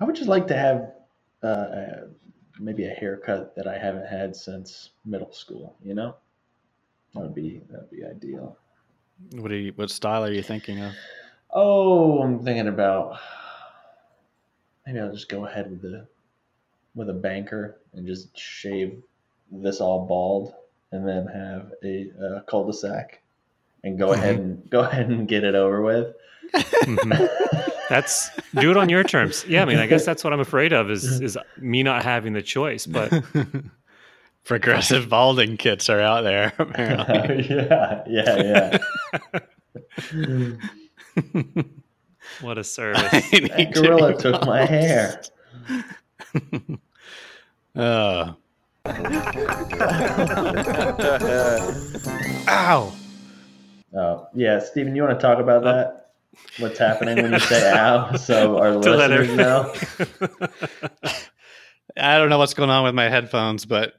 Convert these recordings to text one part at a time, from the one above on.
I would just like to have uh, uh, maybe a haircut that I haven't had since middle school. You know, that would be that would be ideal. What are you, what style are you thinking of? Oh, I'm thinking about maybe I'll just go ahead with the with a banker and just shave this all bald, and then have a, a cul-de-sac, and go ahead and go ahead and get it over with. That's do it on your terms. Yeah, I mean, I guess that's what I'm afraid of is is me not having the choice. But Progressive balding kits are out there, apparently. yeah, yeah, yeah. what a service! I That gorilla be took my hair. Oh. Ow. Oh, yeah, Steven, you want to talk about uh, that? What's happening when you say "ow"? So our To listeners know. I don't know what's going on with my headphones, but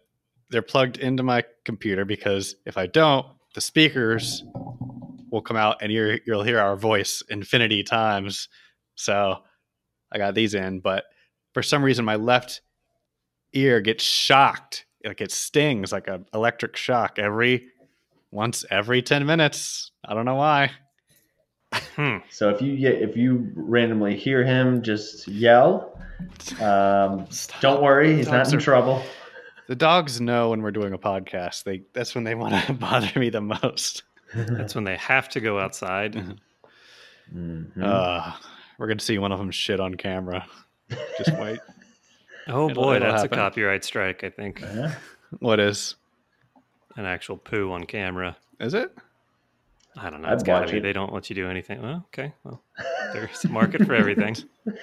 they're plugged into my computer because if I don't, the speakers will come out and you're, you'll hear our voice infinity times. So I got these in, but for some reason, my left ear gets shocked. Like it stings like an electric shock every once every 10 minutes. I don't know why. Hmm. So if you get if you randomly hear him, just yell. Um, don't worry, he's not in are- trouble. The dogs know when we're doing a podcast. They that's when they want to bother me the most. That's when they have to go outside. Mhm. Uh, we're gonna see one of them shit on camera. Just wait. Oh It'll- boy, it'll that's happen. a copyright strike. I think Yeah. what is? an actual poo on camera. Is it? I don't know. I'd It's gotta be. They don't let you do anything. Well, okay. Well, there's a market for everything.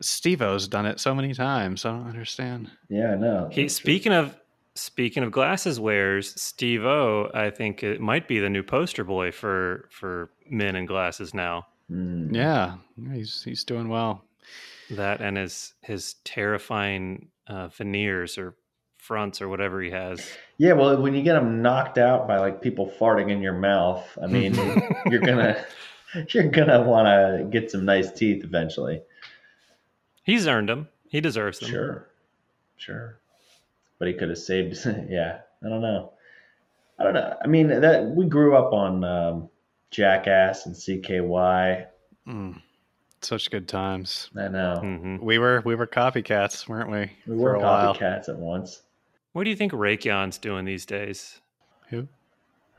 Steve-O's done it so many times. I don't understand. Yeah, I know. He speaking of speaking of glasses wears, Steve O, I think it might be the new poster boy for for men in glasses now. Mm. Yeah, he's he's doing well. That and his his terrifying uh, veneers or fronts or whatever he has. Yeah, well, when you get him knocked out by like people farting in your mouth, I mean, you're gonna you're gonna want to get some nice teeth eventually. He's earned them. He deserves them. Sure, sure. But he could have saved. yeah, I don't know. I don't know. I mean, that we grew up on um, Jackass and CKY. Mm, such good times. I know hmm We were we were copycats, weren't we? we were a while. copycats at once. What do you think Rake Yohn's doing these days? Who?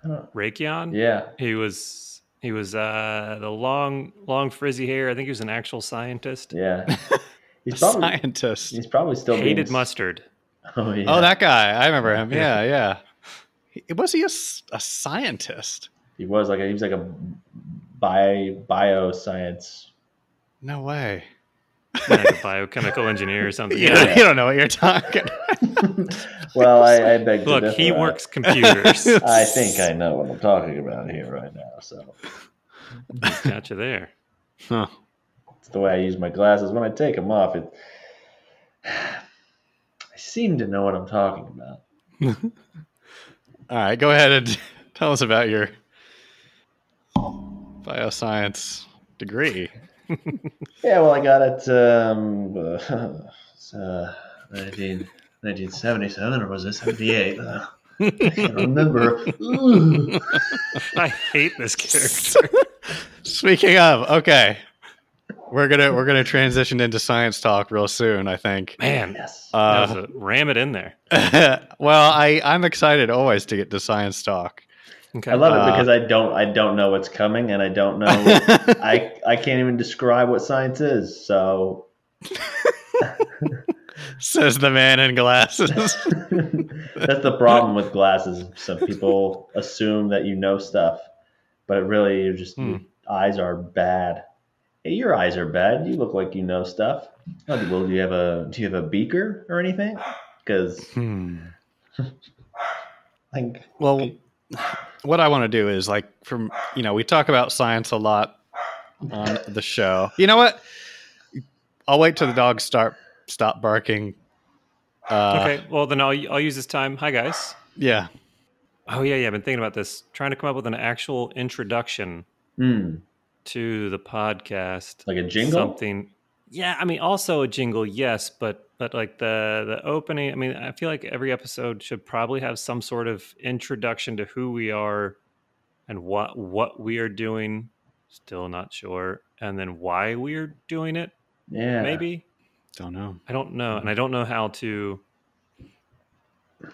I don't- Yeah, He was he was uh the long long frizzy hair. I think he was an actual scientist. yeah. He's A probably scientist. he's probably still Hated being, mustard. Oh yeah. Oh, that guy. I remember him. Yeah, yeah. He- Was he a, a scientist? he was like a, he was like a bio bioscience. No way. like a biochemical engineer or something. You, Yeah. you don't know what you're talking. Well, I, I beg to Look, differ. he I- works computers. I think I know what I'm talking about here right now. So Got you there. Huh. it's the way I use my glasses. When I take them off, it I seem to know what I'm talking about. All right, go ahead and tell us about your bioscience degree. Yeah, well, I got it. Um, it's, uh, 19, 1977 or was it 78? Uh, I can't remember. I hate this character. Speaking of, okay, we're gonna we're gonna transition into science talk real soon. I think. Man, Yes. Uh, was a, ram it in there. well, I I'm excited always to get to science talk. Okay. I love uh, it because I don't I don't know what's coming and I don't know I I can't even describe what science is. So Says the man in glasses. that's the problem with glasses. Some people assume that you know stuff, but really you're just your eyes are bad. Hey, your eyes are bad. You look like you know stuff. Well, do you have a do you have a beaker or anything? Because Hmm. like Well, what I want to do is like from you know we talk about science a lot on the show. You know what? I'll wait till the dogs start stop barking. Uh, okay. Well, then I'll I'll use this time. Hi guys. Yeah. Oh yeah, yeah. I've been thinking about this. Trying to come up with an actual introduction hmm, to the podcast. like a jingle. Something. Yeah, I mean, also a jingle, yes, but but like the the opening. I mean, I feel like every episode should probably have some sort of introduction to who we are and what what we are doing. Still not sure, and then why we are doing it. Yeah. Maybe Don't know. I don't know, and I don't know how to.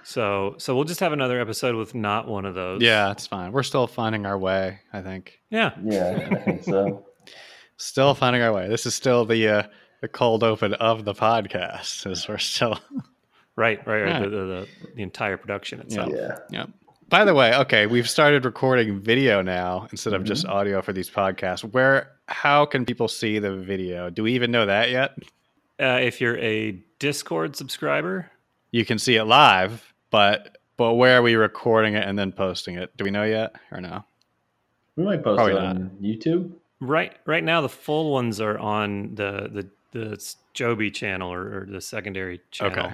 So so we'll just have another episode with not one of those. Yeah, it's fine. We're still finding our way. I think yeah. Yeah, I think so. still finding our way. This is still the uh, the cold open of the podcast. As we're still. Right, right, right. Yeah. The, the, the, the entire production itself. Yeah. Yeah. By the way, okay, we've started recording video now instead of just audio for these podcasts. Where, how can people see the video? Do we even know that yet? Uh, if you're a Discord subscriber, You can see it live, but but where are we recording it and then posting it? Do we know yet or no? We might post Probably it on YouTube. right right now the full ones are on the the the Joby channel or, or the secondary channel. Okay.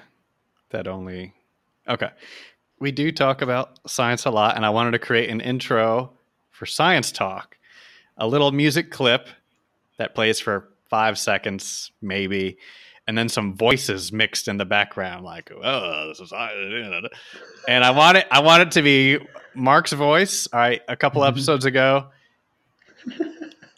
That only. Okay. We do talk about science a lot, and I wanted to create an intro for Science Talk. A little music clip that plays for five seconds, maybe, and then some voices mixed in the background, like, oh, this is. And I want it, I want it to be Mark's voice. All right. A couple episodes ago,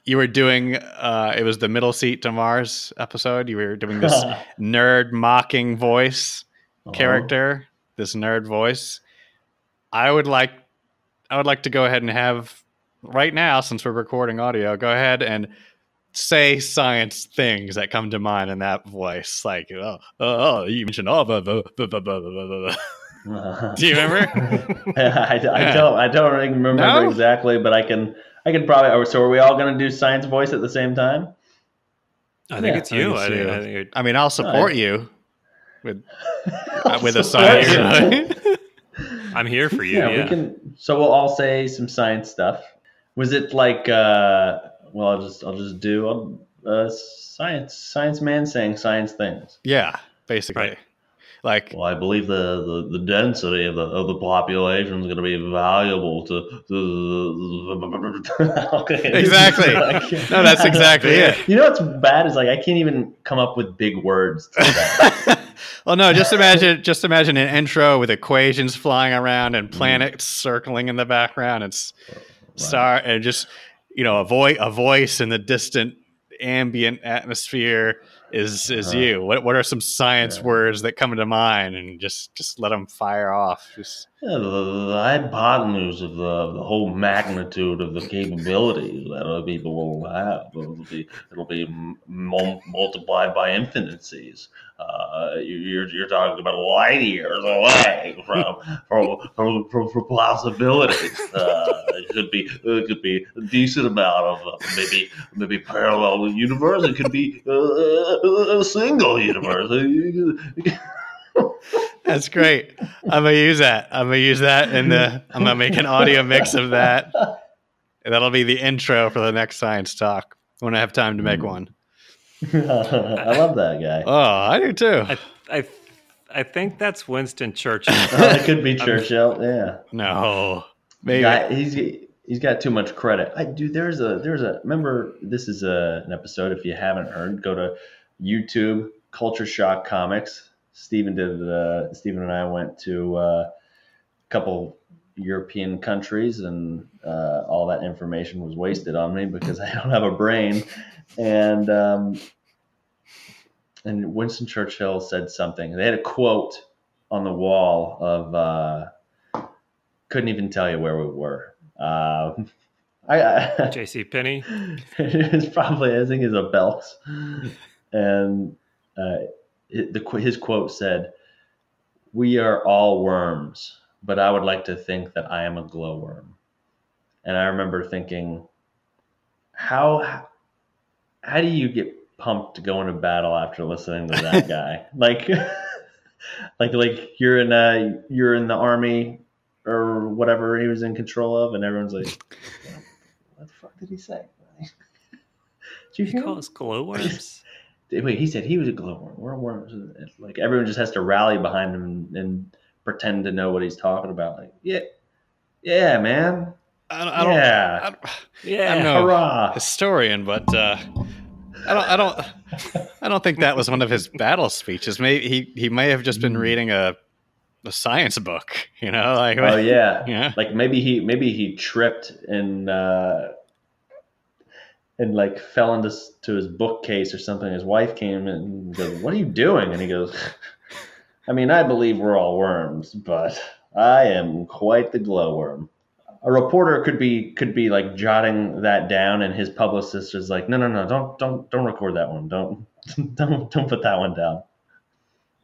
you were doing, uh, it was the Middle Seat to Mars episode. You were doing this nerd mocking voice Uh-huh. character, this nerd voice. I would like I would like to go ahead and have right now, since we're recording audio, go ahead and say science things that come to mind in that voice. Like, oh, oh, oh you mentioned all. Oh, blah, blah, blah, blah, blah, blah. Uh, Do you remember? I, I don't. I don't remember no? exactly, but I can. I can probably. So, are we all going to do science voice at the same time? I think yeah, it's you. I, think I, think I mean, I'll support right. you with uh, with a science. I'm here for you. Yeah, yeah. We can, so we'll all say some science stuff. Was it like? Uh, well, I'll just. I'll just do. I'll, uh, science. Science man saying science things. yeah, basically. Right. Like, Well, I believe the, the, the density of the of the population is going to be valuable to. to okay. Exactly. No, that's exactly it. You know what's bad is like I can't even come up with big words. To well, no, just imagine, just imagine an intro with equations flying around and planets circling in the background. It's star and just you know a voice, a voice in the distant ambient atmosphere is is Uh-huh. you. What what are some science Yeah. words that come to mind? And just just let them fire off. Just Yeah, the, hypotenuse of the, the whole magnitude of the capabilities that other people will have. It'll be it'll be multiplied by infinities. Uh, you- you're, you're talking about light years away from from, from, from, from possibilities. Uh, it could be it could be a decent amount of uh, maybe maybe parallel universe. It could be uh, a single universe. That's great. I'm gonna use that. I'm gonna use that in the. I'm gonna make an audio mix of that. And that'll be the intro for the next science talk when I have time to make hmm. one. I love that guy. Oh, I do too. I, I, I think that's Winston Churchill. Oh, it could be Churchill. Yeah, No, maybe. Guy- he's he's got too much credit. I do. There's a there's a remember. This is a, an episode. If you haven't heard, go to YouTube Culture Shock Comics. Stephen did. Uh, Stephen and I went to uh, a couple European countries, and uh, all that information was wasted on me because I don't have a brain. And um, and Winston Churchill said something. They had a quote on the wall of. Uh, couldn't even tell you where we were. Um, I, I J.C. Penney. it's probably I think it's a belt, and uh, the his quote said, "We are all worms, but I would like to think that I am a glowworm." And I remember thinking, how how do you get pumped to go into battle after listening to that guy? like, like like you're in uh you're in the army or whatever he was in control of, and everyone's like, "What the fuck did he say?" Did you You hear call him? us glowworms? Wait, he said he was a glowworm. It's Like everyone just has to rally behind him and, and pretend to know what he's talking about. Like, yeah, yeah, man, I don't. I don't, yeah, I don't Yeah. I'm no hurrah! historian, but uh, I don't. I don't. I don't think that was one of his battle speeches. Maybe he, he may have just been Mm. reading a a science book, you know, like Oh yeah. yeah. Like maybe he maybe he tripped and uh, and like fell into to his bookcase or something. His wife came and goes, "What are you doing?" And he goes, "I mean, I believe we're all worms, but I am quite the glowworm." A reporter could be could be like jotting that down, and his publicist is like, "No, no, no, don't don't don't record that one. Don't don't don't put that one down."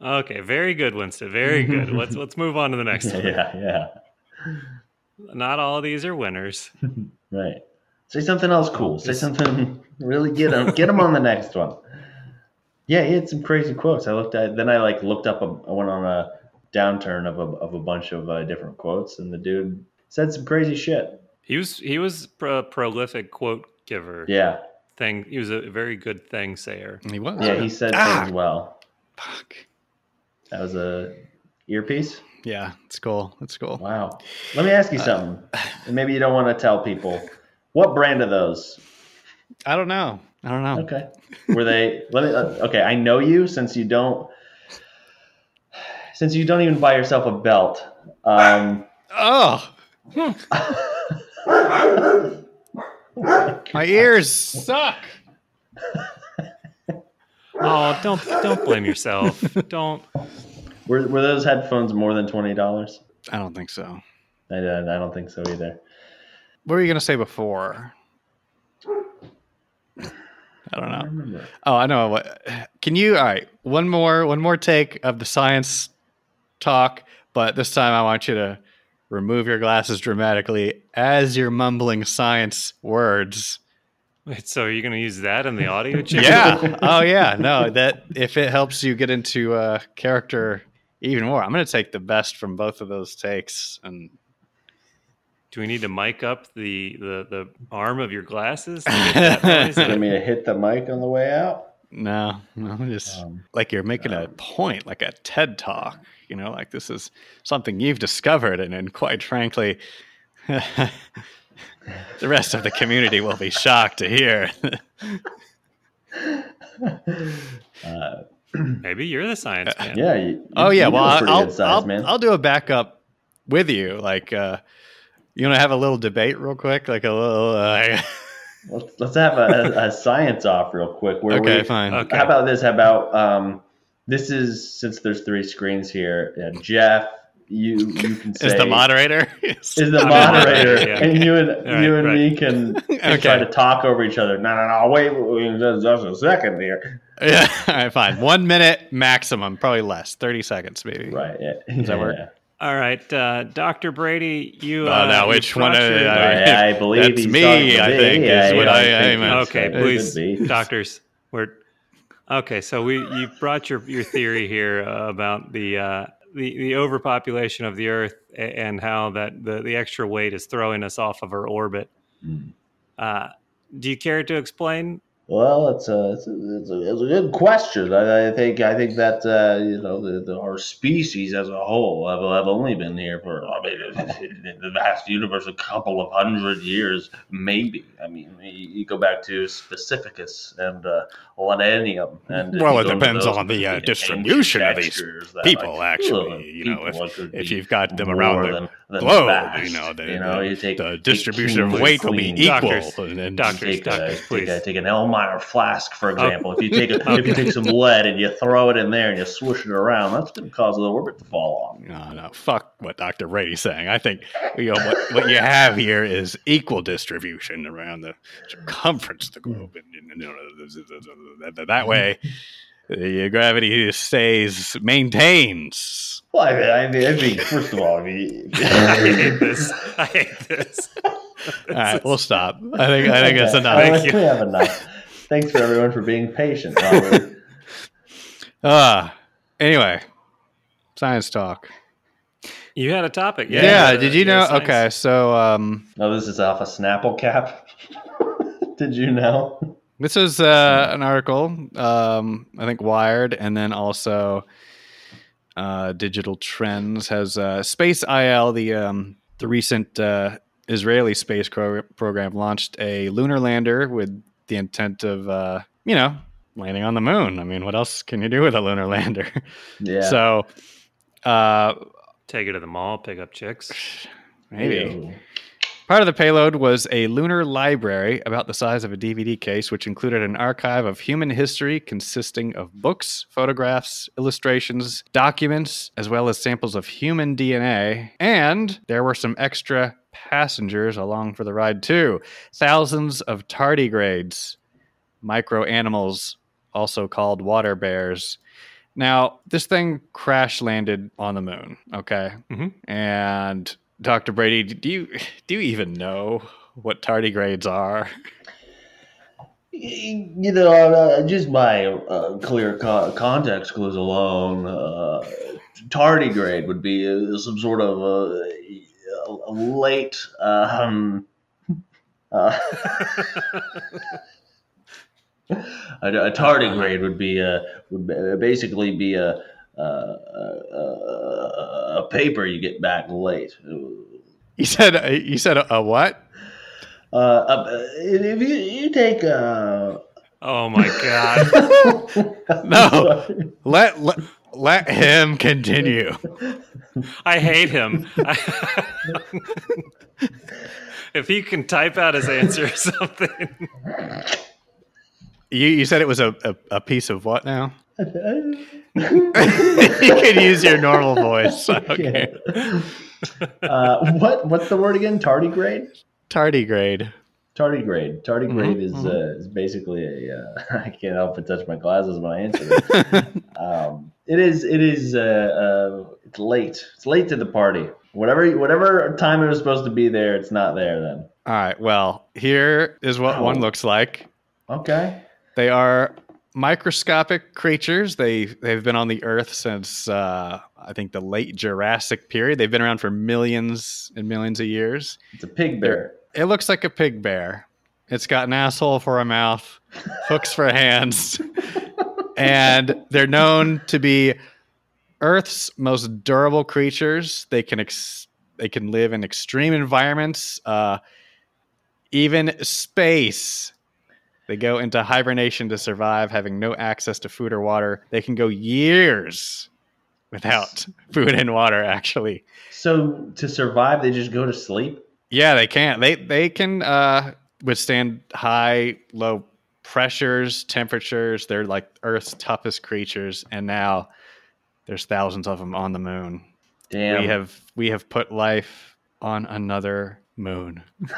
Okay, very good, Winston. Very good. let's let's move on to the next one. yeah, yeah. Not all of these are winners. Right. Say something else cool. Say something really get him get him on the next one. Yeah, he had some crazy quotes. I looked at then I like looked up. A, I went on a downturn of a of a bunch of uh, different quotes, and the dude said some crazy shit. He was he was a prolific quote giver. Yeah, Thing he was a very good thing sayer. He was. yeah. He said Ah! things well. Fuck. That was a earpiece. Yeah, it's cool. It's cool. Wow. Let me ask you something. And maybe you don't want to tell people. What brand are those? I don't know. I don't know. Okay. Were they? Let me. Uh, okay, I know you since you don't. Since you don't even buy yourself a belt. Um, Oh, my ears suck. Oh, don't don't blame yourself. Don't. were were those headphones more than twenty dollars? I don't think so. I, I I don't think so either. What were you gonna say before? I don't know. remember. Oh, I know. Can you? All right, one more, one more take of the science talk, but this time I want you to remove your glasses dramatically as you're mumbling science words. Wait, so are you going to use that in the audio? Yeah. oh, yeah. No, that if it helps you get into uh, character even more, I'm going to take the best from both of those takes. And Do we need to mic up the the, the arm of your glasses? To get that me to hit the mic on the way out? no, no, just Um, like you're making a point, like a TED talk. You know, like this is something you've discovered, and, and quite frankly, the rest of the community will be shocked to hear. uh, Maybe you're the science man. yeah. You, oh yeah, you well know pretty I'll good I'll. I'll do a backup with you. Like, uh, you want to have a little debate real quick, like a little. Uh, let's, let's have a, a science off real quick. Where okay, we, fine. Okay. How about this? How about um, this is since there's three screens here. Yeah, Jeff, you you can say Is the moderator? is the moderator, moderator, yeah. and you and right, you and right. me can, can Okay. try to talk over each other. No, no, no. Wait, wait just, just a second here. yeah. All right, fine. One minute maximum, probably less. Thirty seconds, maybe. Right. Yeah. Does that yeah, work? Yeah. All right, uh, Doctor Brady, you. Oh, uh, now which one brought of- your- I- I, I believe That's he's me, talking to I me. think, is Yeah, what yeah, I- think I'm- Okay, please, doctors. We're okay. So we you brought your your theory here uh, about the uh, the the overpopulation of the Earth and how that the the extra weight is throwing us off of our orbit. Mm. Uh, do you care to explain? Well, it's a, it's a, it's a, it's a good question. I, I think I think that uh, you know the, the, our species as a whole have, have only been here for I mean in the vast universe a couple of hundred years, maybe. I mean, you, you go back to Specificus and uh, Lenanium, and if Well, it depends those on the, uh, distribution of these people, like, actually, you know, could If you've got them around the than, than globe, vast. you know, the, you know, you take the distribution of weight will be equal. Doctors, and, and doctors. take, a, doctors, take, please. a, take an Erlenmeyer flask, for oh. example. If you take a, if you take some lead and you throw it in there and you swish it around, that's going to cause the orbit to fall off. No, no, fuck what Dr. Brady's saying. I think you know what, what you have here is equal distribution around the circumference of the globe, and, you know, that, way the uh, gravity stays maintains. Well, I mean, I mean, I mean first of all, I mean, I hate this. I hate this. All right, we'll stop. I think I think that's Okay. enough. Thank you. We have enough. Thanks for everyone for being patient. Robert. Uh, anyway, science talk. You had a topic, Yeah, yeah? did you know? science. Okay, so um, oh, this is off a Snapple cap. Did you know? This is uh, an article, um, I think Wired, and then also uh, Digital Trends has uh, SpaceIL, the um, the recent uh, Israeli space cro- program, launched a lunar lander with the intent of, uh, you know, landing on the moon. I mean, what else can you do with a lunar lander? Yeah. So, uh, Take it to the mall, pick up chicks. maybe. Ew. Part of the payload was a lunar library about the size of a DVD case, which included an archive of human history consisting of books, photographs, illustrations, documents, as well as samples of human DNA. And there were some extra passengers along for the ride, too. Thousands of tardigrades, micro animals, also called water bears. Now, this thing crash landed on the moon, okay? Mhm. And Dr. Brady, do you do you even know what tardigrades are? You know, uh, just by uh, clear co- context clues alone, uh, tardigrade would be uh, some sort of uh, a, a late. Um, uh, a, a tardigrade would be a would basically be a a, a, a paper you get back late. You said you said a, a what? Uh, uh, if you, you take uh, Oh my god. No. Let let, let him continue. I hate him. if he can type out his answer or something. You you said it was a, a, a piece of what now? you can use your normal voice. Okay. uh, what what's the word again? Tardigrade. Tardigrade. Tardigrade. Tardigrade Mhm, is mhm. uh, is basically a. Uh, I can't help but touch my glasses when I answer it. um, it is it is uh, uh, it's late. It's late to the party. Whatever whatever time it was supposed to be there, it's not there then. All right. Well, here is what one looks like. Okay. They are microscopic creatures. They they've been on the Earth since uh, I think the late Jurassic period. They've been around for millions and millions of years. It's a pig bear. It looks like a pig bear. It's got an asshole for a mouth, hooks for hands, and they're known to be Earth's most durable creatures. They can ex- they can live in extreme environments, uh, even space. They go into hibernation to survive, having no access to food or water. They can go years without food and water. Actually, So to survive, they just go to sleep. yeah, they can. They they can uh, withstand high, low pressures, temperatures. They're like Earth's toughest creatures, and now there's thousands of them on the moon. Damn. We have we have put life on another moon.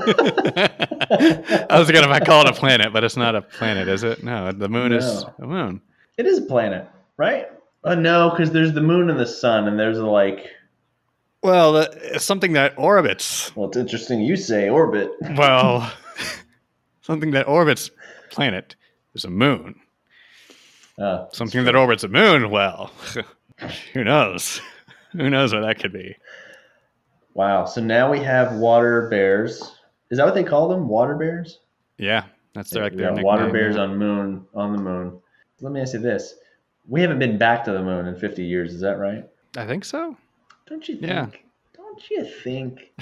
I was gonna call it a planet, but it's not a planet, is it? No, the moon is No. a moon. It is a planet, right? Uh, no, because there's the moon and the sun, and there's like. Well, the, it's something that orbits. Well, it's interesting you say orbit. Well, something that orbits planet is a moon. Uh, Something that orbits a moon, well, who knows? Who knows what that could be? Wow. So now we have water bears. Is that what they call them? Water bears? Yeah, that's their, like their got water bears yeah. on moon on the moon. Let me ask you this: We haven't been back to the moon in 50 years. Is that right? I think so. Don't you think? Yeah. Don't you think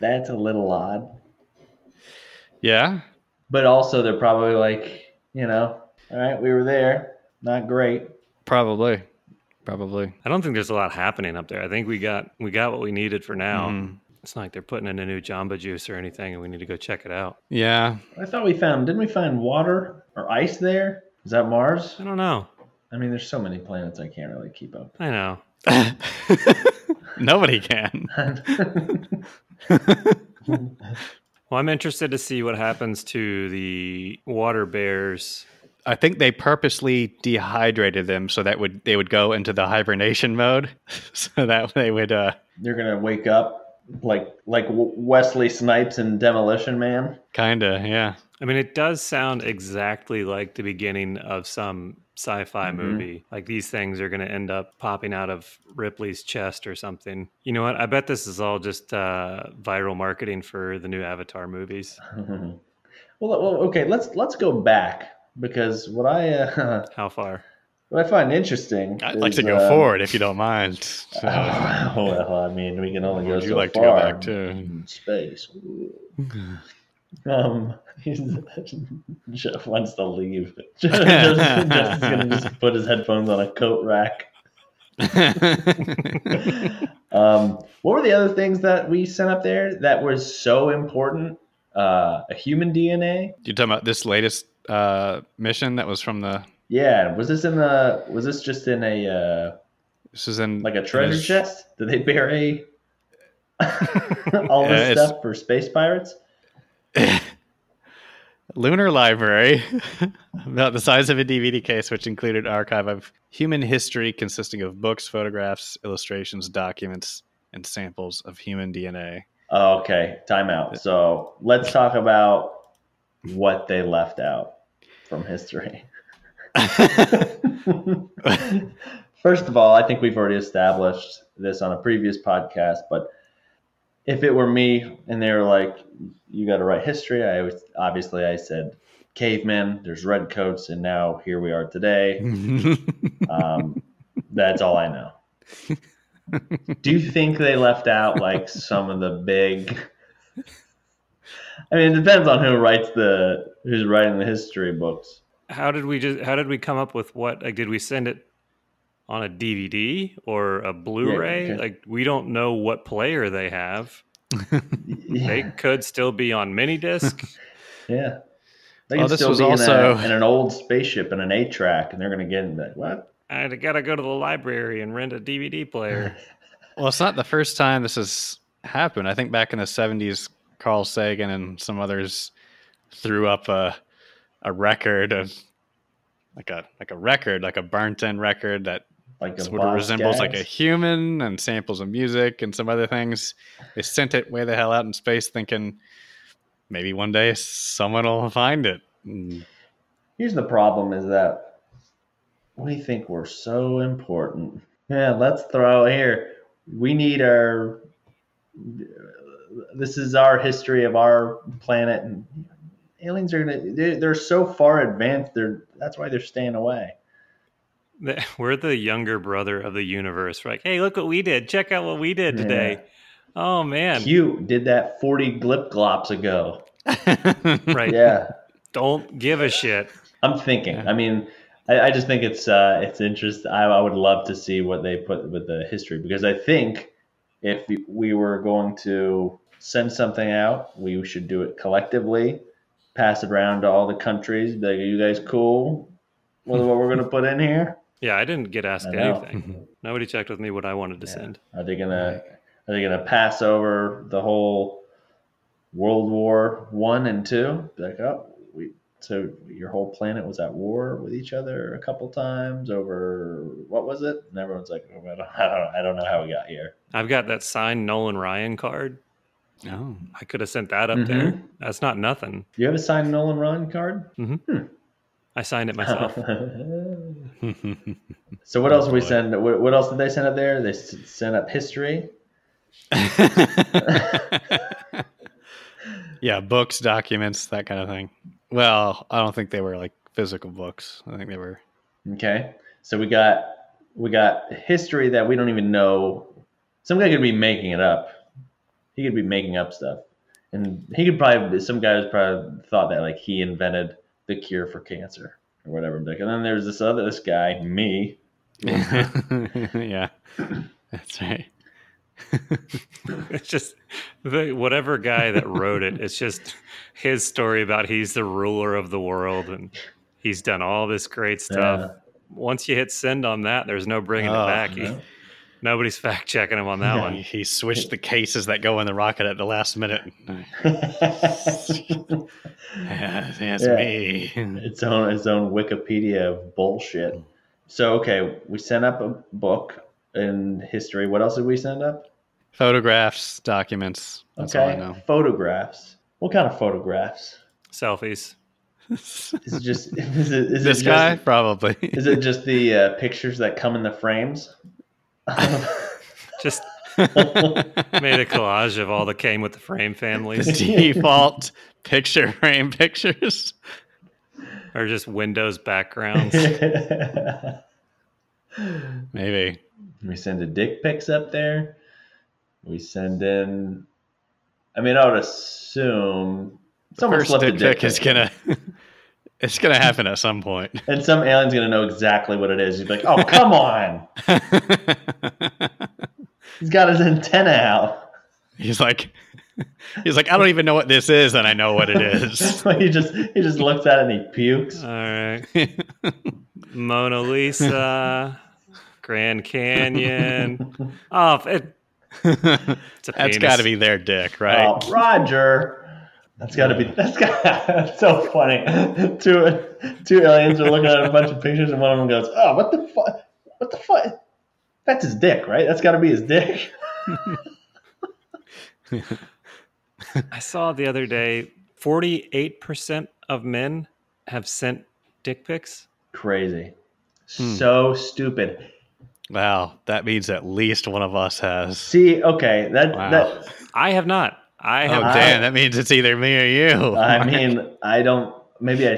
that's a little odd? Yeah, But also, they're probably like, you know, all right, we were there, not great. probably, probably. I don't think there's a lot happening up there. I think we got we got what we needed for now. Mhm. It's not like they're putting in a new Jamba Juice or anything, and we need to go check it out. Yeah, I thought we found, didn't we find water or ice there? Is that Mars? I don't know. I mean, there's so many planets I can't really keep up. I know. nobody can. Well, I'm interested to see what happens to the water bears. I think they purposely dehydrated them so that would they would go into the hibernation mode, so that they would. uh They're gonna wake up like like Wesley Snipes in Demolition Man. Kinda, yeah. I mean, it does sound exactly like the beginning of some sci-fi Mhm. movie. Like these things are going to end up popping out of Ripley's chest or something. You know what? I bet this is all just uh, viral marketing for the new Avatar movies. well, well, okay, let's let's go back because what I uh, How far? what I find interesting. I'd like to go uh, forward if you don't mind. So, well, I mean, we can only go Would so you like to go back too? in space. Um, Jeff wants to leave. Jeff, Jeff, Jeff is gonna just put his headphones on a coat rack. um, what were the other things that we sent up there that was so important? Uh, a human DNA. You're talking about this latest uh, mission that was from the? Yeah, was this in the? Was this just in a uh, This is in like a treasure chest? Did they bury all this Yeah, stuff for space pirates? Lunar Library, about the size of a DVD case, which included archive of human history consisting of books, photographs, illustrations, documents, and samples of human DNA. Oh, okay, time out. So let's talk about what they left out from history. First of all, I think we've already established this on a previous podcast, but if it were me and they were like, "You got to write history," I was obviously I said cavemen. There's red coats, and now here we are today. Um, that's all I know. Do you think they left out like some of the big? I mean, it depends on who writes the who's writing the history books. How did we just? How did we come up with what? Like, did we send it on a DVD or a Blu-ray? okay. Like, we don't know what player they have. They could still be on mini disc. yeah. They Oh, can this still was be also- in, a, in an old spaceship in an eight track, and they're going to get in that. What? I gotta go to the library and rent a DVD player. well, it's not the first time this has happened. I think back in the '70s, Carl Sagan and some others threw up a a record of like a like a record, like a burnt-in record that Like a sort of resembles like a human and samples of music and some other things. They sent it way the hell out in space, thinking maybe one day someone will find it. And Here's the problem: is that we think we're so important. Yeah, let's throw here. We need our. This is our history of our planet, and aliens are gonna. They're, they're so far advanced. They're that's why they're staying away. The- We're the younger brother of the universe. We're like, hey, look what we did. Check out what we did today. Oh man, Q did that forty glip glops ago. right? Yeah, Don't give a shit. I'm thinking. Yeah. I mean, I, I just think it's uh, it's interesting. I, I would love to see what they put with the history because I think if we were going to send something out, we should do it collectively, pass it around to all the countries. Be like, are you guys cool with what we're going to put in here? Yeah, I didn't get asked anything. Nobody checked with me what I wanted to Yeah. send. Are they gonna are they gonna pass over the whole World War One and two? Be Like, oh, we so your whole planet was at war with each other a couple times over what was it? And everyone's like, oh, I, don't, I don't I don't know how we got here. I've got that signed Nolan Ryan card. oh. I could have sent that up there. Mhm. That's not nothing. You have a signed Nolan Ryan card? I signed it myself. so what oh, else did we boy. send? What, what else did they send up there? They sent up history. yeah, books, documents, that kind of thing. Well, I don't think they were like physical books. I think they were. Okay, so we got we got history that we don't even know. Some guy could be making it up. He could be making up stuff, and he could probably some guys probably thought that like he invented the cure for cancer or whatever. Like, And then there's this other this guy, me. yeah, that's right. it's just the, whatever guy that wrote it. It's just his story about he's the ruler of the world and he's done all this great stuff. Yeah. Once you hit send on that, there's no bringing Oh, it back. No. Nobody's fact checking him on that Yeah. one. He, he switched the cases that go in the rocket at the last minute. Yeah, that's Yeah. me. its own its own Wikipedia of bullshit. So okay, we sent up a book in history. What else did we send up? Photographs, documents. That's all I okay, know. photographs. What kind of photographs? Selfies. Is it just is it, is this it guy, probably. is it just the uh, pictures that come in the frames? Just made a collage of all that came with the frame the families default picture frame pictures. or just Windows backgrounds. Maybe. we send a dick pics up there. We send in. I mean, I would assume Someone First slipped a dick dick pic is gonna it's gonna happen at some point. and some alien's gonna know exactly what it is. He's like, "Oh, come on! He's got his antenna out." he's like he's like, I don't even know what this is, and I know what it is. he just he just looks at it and he pukes. All right. Mona Lisa, Grand Canyon. Oh, it, it's a That's penis. got to be their dick, right? Oh, Roger. That's got to be. That's got. That's so funny. Two two aliens are looking at a bunch of pictures, and one of them goes, "Oh, what the fuck? What the fuck? That's his dick, right? That's got to be his dick." I saw the other day 48% of men have sent dick pics. Crazy. Hmm. So stupid. Wow, that means at least one of us has. See, okay, that Wow. that I have not. I Oh have. I- damn, that means it's either me or you. I mean, I don't. Maybe I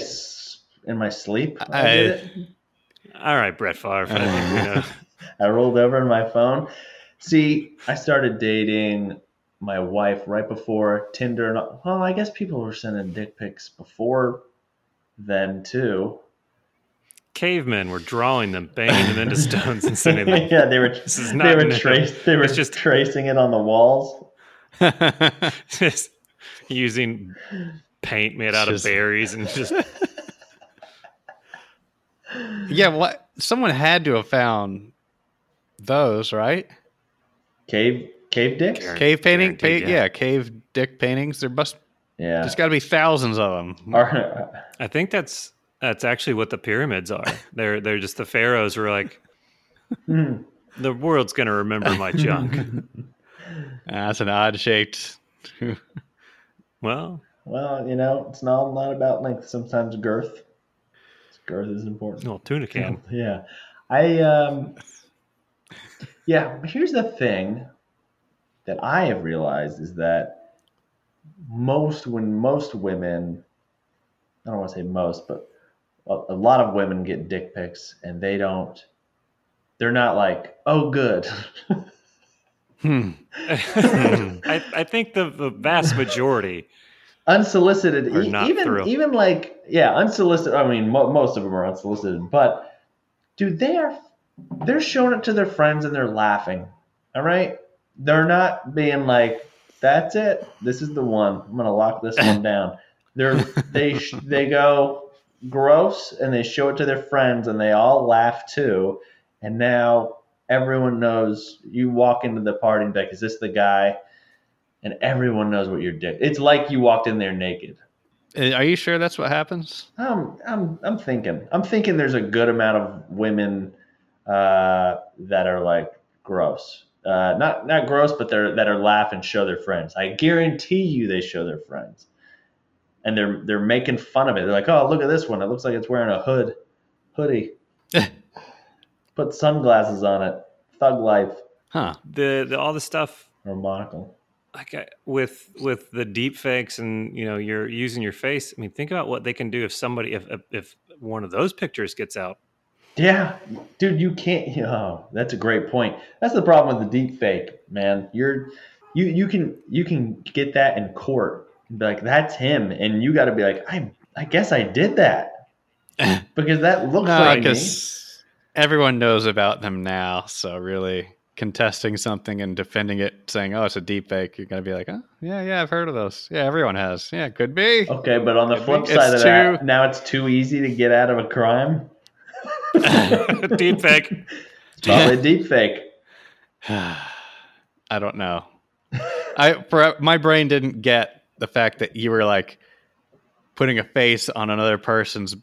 in my sleep. I, I- did it. All right, Brett Favre. I know. I rolled over on my phone. See, I started dating my wife right before Tinder. And well, I guess people were sending dick pics before then too. Cavemen were drawing them, banging them into stones, and sending them. yeah, they were. This is They were trace, They were just- tracing it on the walls. Just using paint made out Just- of berries and just yeah, what? Someone had to have found those, right? Cave, cave dicks. Cave painting, pa- yeah. cave dick paintings. There must. Yeah. There's got to be thousands of them. I think that's that's actually what the pyramids are. They're they're just the pharaohs were like, Hmm. the world's gonna remember my junk. That's an odd shaped. well, well, you know, it's not not about length. Sometimes girth. Girth is important. no tuna can. Yeah. I um Yeah, here's the thing that I have realized is that most when most women I don't want to say most, but a, a lot of women get dick pics and they don't they're not like, "Oh good." Hmm. I, I think the, the vast majority. unsolicited Or e- not even through. even like yeah unsolicited i mean mo- most of them are unsolicited but dude they are they're showing it to their friends and they're laughing all right they're not being like that's it this is the one i'm gonna lock this one down they're they sh- they go gross and they show it to their friends and they all laugh too and now everyone knows you walk into the party and be like is this the guy and everyone knows what you're doing. It's like you walked in there naked. Uh, Are you sure that's what happens? I'm I'm I'm thinking. I'm thinking there's a good amount of women uh, that are like gross. Uh, not not gross, but they're that are laugh and show their friends. I guarantee you they show their friends, and they're they're making fun of it. They're like, oh look at this one. It looks like it's wearing a hood, hoodie. Put sunglasses on it. Thug life Huh. The, the all the stuff or monocle. like I, with with the deep fakes and you know you're using your face. I mean, think about what they can do if somebody if if, if one of those pictures gets out. Yeah, dude, you can't. Oh, that's a great point. That's the problem with the deep fake, man. You're you you can you can get that in court. and Be like, that's him, and you got to be like, I I guess I did that because that looks No, like me. Because everyone knows about them now. So really, contesting something and defending it, saying, "Oh, it's a deep fake," you're gonna be like, "Oh, yeah, yeah, I've heard of those. Yeah, everyone has. Yeah, could be." Okay, but on the Could flip side It's of that, now it's too easy to get out of a crime. deep fake. Probably deep fake. I don't know. I for, my brain didn't get the fact that you were like putting a face on another person's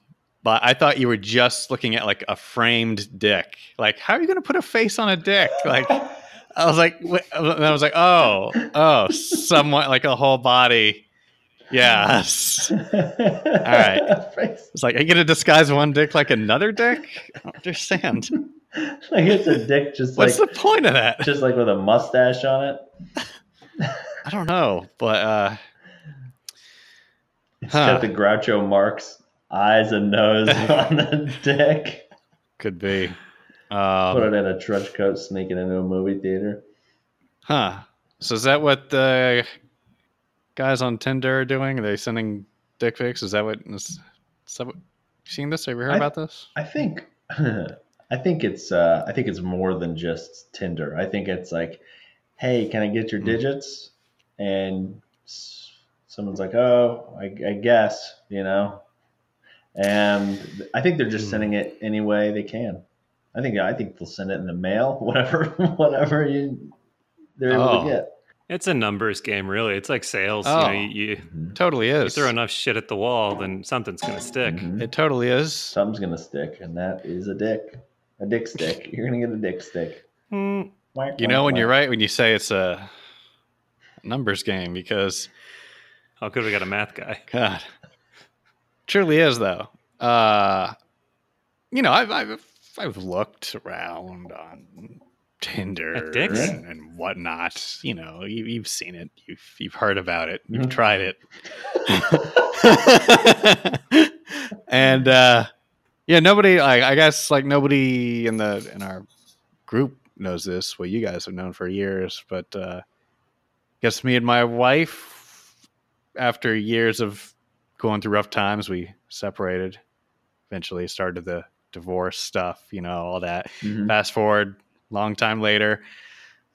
but I thought you were just looking at like a framed dick. Like, how are you going to put a face on a dick? Like, I was like, I was like, oh, oh, somewhat like a whole body. Yes. All right. It's like, are you going to disguise one dick like another dick? I don't understand. like it's a dick, just like, What's like the point of that? just like with a mustache on it. I don't know, but uh, It's Huh. got the Groucho Marx eyes and nose on the dick. could be. Put Um, it in a trench coat, sneaking into a movie theater. huh. So is that what the guys on Tinder are doing? Are they sending dick pics? Is that what? Is, is that what? You seen this? Have you heard I- about this? I think I think it's uh, I think it's more than just Tinder. I think it's like, hey, can I get your Hmm. digits? And someone's like, oh, I, I guess you know. And I think they're just Hmm. sending it any way they can. I think I think they'll send it in the mail, whatever whatever you they're able Oh. to get. It's a numbers game, really. It's like sales. Oh. You know, you, you, Mhm. Totally you is. throw enough shit at the wall, then something's gonna stick. Mhm. It totally is. Something's gonna stick, and that is a dick, a dick stick. You're gonna get a dick stick. Hmm. You know when you're right when you say it's a numbers game because How could we got a math guy. God, truly is though. Uh, you know, I've I've I've looked around on Tinder and, and whatnot. You know, you, you've seen it, you've you've heard about it, you've Mhm. tried it, and uh, yeah, nobody. Like, I guess like nobody in the in our group knows this. Well, you guys have known for years, but uh, guess me and my wife, after years of going through rough times, we separated. Eventually, started the divorce stuff. You know, all that. Mhm. Fast forward, long time later.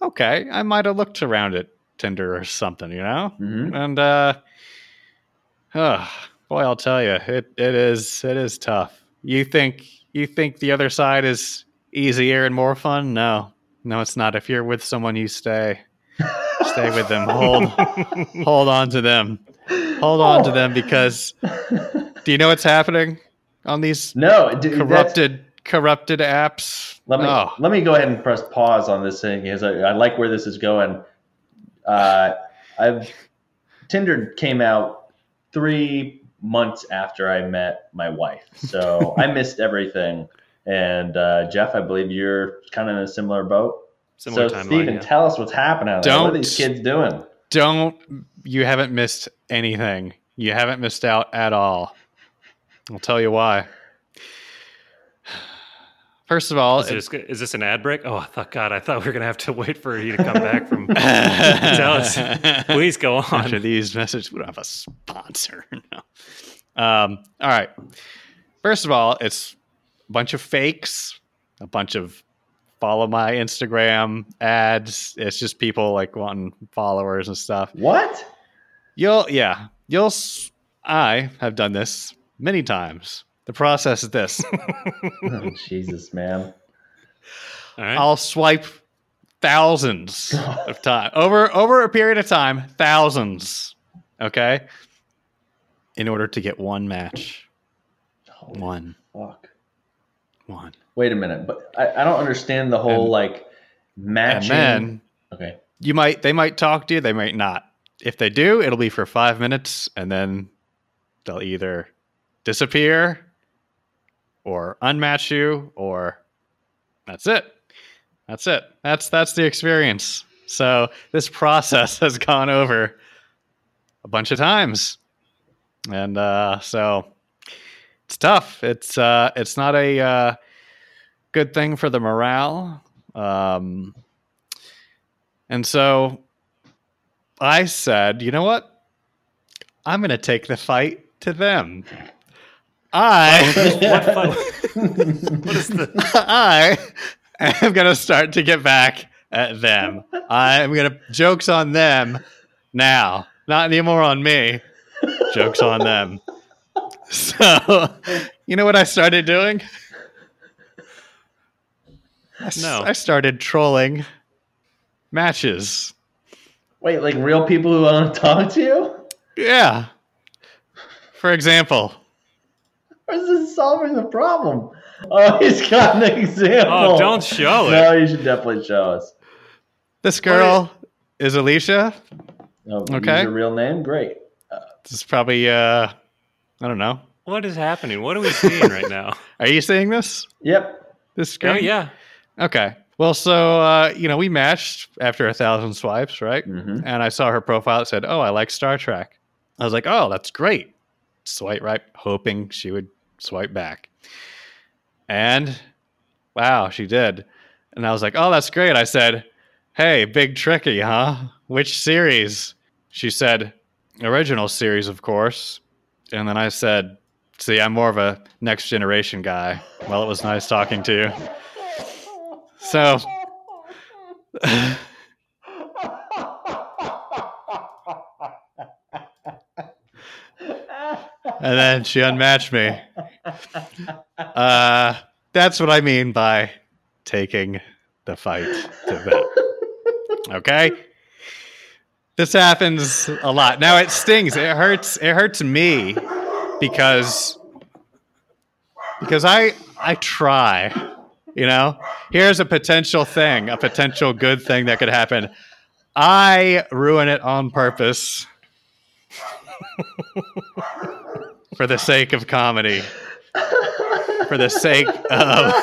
Okay, I might have looked around at Tinder or something. You know, Mhm. and uh, oh, boy, I'll tell you, it it is it is tough. You think you think the other side is easier and more fun? No, no, it's not. If you're with someone, you stay stay with them. Hold hold on to them. Hold on to them because do you know what's happening on these no, dude, corrupted corrupted apps? Let me oh, let me go ahead and press pause on this thing because I, I like where this is going. Uh, I've Tinder came out three months after I met my wife, so I missed everything. And uh, Jeff, I believe you're kind of in a similar boat. Similar so, timeline. Steven, yeah. tell us what's happening out there. What are these kids doing? Don't you haven't missed anything. You haven't missed out at all. I'll tell you why. First of all, Is this, is this an ad break? Oh, I thought, God, I thought we were going to have to wait for you to come back from. Tell us. Please go after on. these messages. We don't have a sponsor. No. Um, all right. First of all, it's a bunch of fakes, a bunch of follow my Instagram ads. It's just people like wanting followers and stuff. What? You'll, yeah, you'll. I have done this many times. The process is this: Oh, Jesus, man. All right. I'll swipe thousands of time over over a period of time, thousands. Okay, in order to get one match, Holy one, fuck. one, Wait a minute, but I, I don't understand the whole And- like matching. and then okay. you might they might talk to you, they might not. If they do, it'll be for five minutes, and then they'll either disappear or unmatch you, or that's it. That's it. That's that's the experience. So this process has gone over a bunch of times, and uh, so it's tough. It's uh, it's not a uh, good thing for the morale. Um, and so I said, you know what? I'm going to take the fight to them. I what is the. I am going to start to get back at them. I'm going to jokes on them now, not anymore on me. Jokes on them. So, you know what I started doing? I s- No. I started trolling matches. Wait, like real people who want to talk to you? Yeah. For example, Or is this solving the problem? Oh, he's got an example. Oh, don't show it. No, you should definitely show us. this girl is Alicia. Oh, Okay. Your real name? Great. This is probably uh I don't know. What is happening? What are we seeing right now? Are you seeing this? Yep. This girl? Oh, yeah. Okay. Well, so uh, you know, we matched after a thousand swipes, right? hmm And I saw her profile. It said, "Oh, I like Star Trek." I was like, "Oh, that's great." Swipe right, hoping she would swipe back. And wow, she did. And I was like, "Oh, that's great." I said, "Hey, big Trekkie, huh? Which series?" She said, original series, of course. And then I said, "See, I'm more of a next generation guy." Well, it was nice talking to you. So. and then she unmatched me. Uh, that's what I mean by taking the fight to vet. Okay? This happens a lot. Now it stings. It hurts. It hurts me because because I I try. You know, here's a potential thing, a potential good thing that could happen. I ruin it on purpose for the sake of comedy, for the sake of.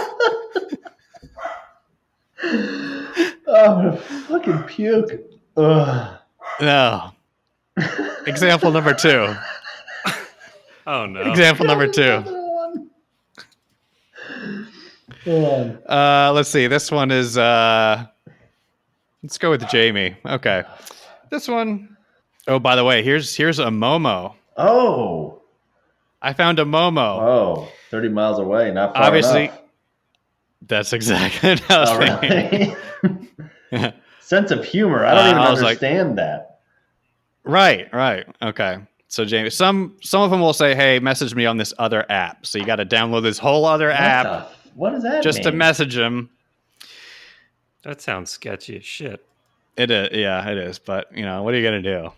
Oh, I'm gonna fucking puke. Ugh. No. Example number two. Oh no. Example number two. Uh, let's see. This one is. Uh, let's go with Jamie. Okay. This one oh by the way, here's here's a Momo. Oh, I found a Momo. oh, 30 miles away, not far Obviously, enough. that's exactly what I was really? Sense of humor. I don't Uh, even I was like- understand that. Right, right. Okay. So Jamie, some some of them will say, "Hey, message me on this other app." So you got to download this whole other app what does that just to message him. That sounds sketchy as shit. It is, yeah, it is. But you know, what are you gonna do?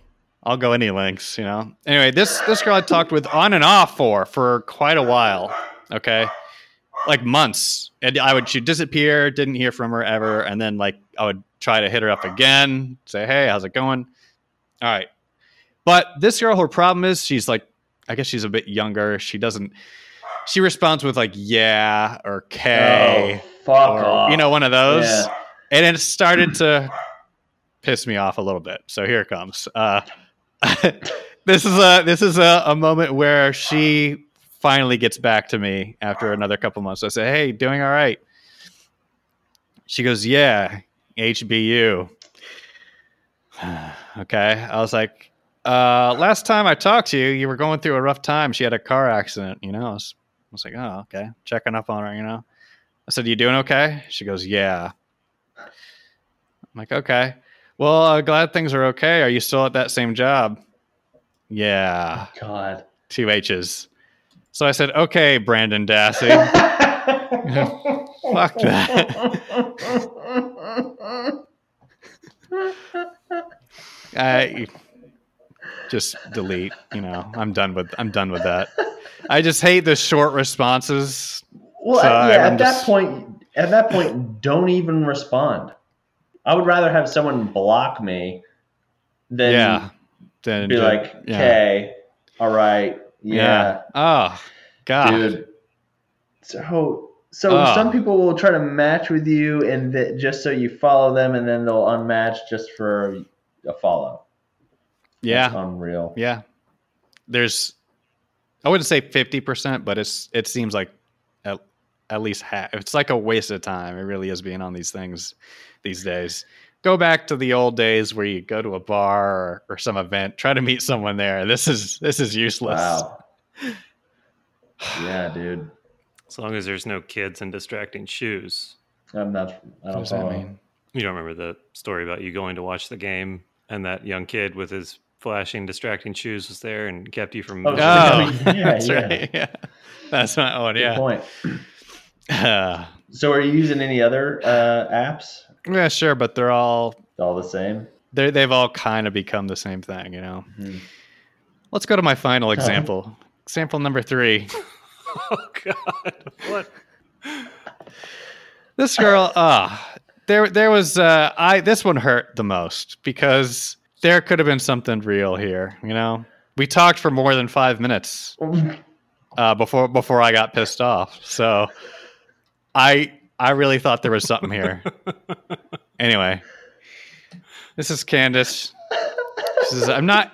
I'll go any lengths, you know. Anyway, this this girl I talked with on and off for for quite a while. Okay, like months, and I would she'd disappear, didn't hear from her ever, and then like I would try to hit her up again, say, "Hey, how's it going?" All right, but this girl, her problem is she's like, I guess she's a bit younger. She doesn't. She responds with like "yeah" or "k," Oh, fuck or off. you know, one of those Yeah. and it started to piss me off a little bit. So here it comes. Uh, this is a this is a, a moment where she finally gets back to me after another couple months. I say, "Hey, doing all right?" She goes, "Yeah, HBU." okay, I was like, uh, "Last time I talked to you, you were going through a rough time. She had a car accident. You know." I was, was like, "Oh, okay, checking up on her." You know. I said, "You doing okay?" She goes, "Yeah." I'm like, okay. Well, uh, glad things are okay. Are you still at that same job? Yeah, God. two H's. So I said, okay, Brendan Dassey. Fuck that. I just delete. You know, I'm done with. I'm done with that. I just hate the short responses. Well, So yeah, I'm at that point, at that point, don't even respond. I would rather have someone block me than yeah. Then be like, yeah. "Okay, all right, yeah, Oh, God. dude." So, so Ah. some people will try to match with you, and th- just so you follow them, and then they'll unmatch just for a follow. Yeah. That's unreal. Yeah. There's I wouldn't say 50%, but it's it seems like at, at least half. It's like a waste of time. It really is being on these things these days. Go back to the old days where you go to a bar or, or some event, try to meet someone there. This is this is useless. Wow. Yeah, dude. As long as there's no kids and distracting shoes. I'm not. I What don't does that mean? You don't remember the story about you going to watch the game and that young kid with his flashing, distracting shoes was there and kept you from Oh, moving? Oh, Yeah, that's yeah. right. Yeah. That's my own, Good yeah. point. Uh, So, are you using any other uh, apps? yeah, sure, but they're all All the same. they they've all kind of become the same thing, you know. Mhm. Let's go to my final example. Example number three. oh God! What? This girl, ah, there, there was. Uh, I this one hurt the most because there could have been something real here. You know, we talked for more than five minutes uh, before before I got pissed off. So, I I really thought there was something here. anyway, this is Candace. She says, "I'm not."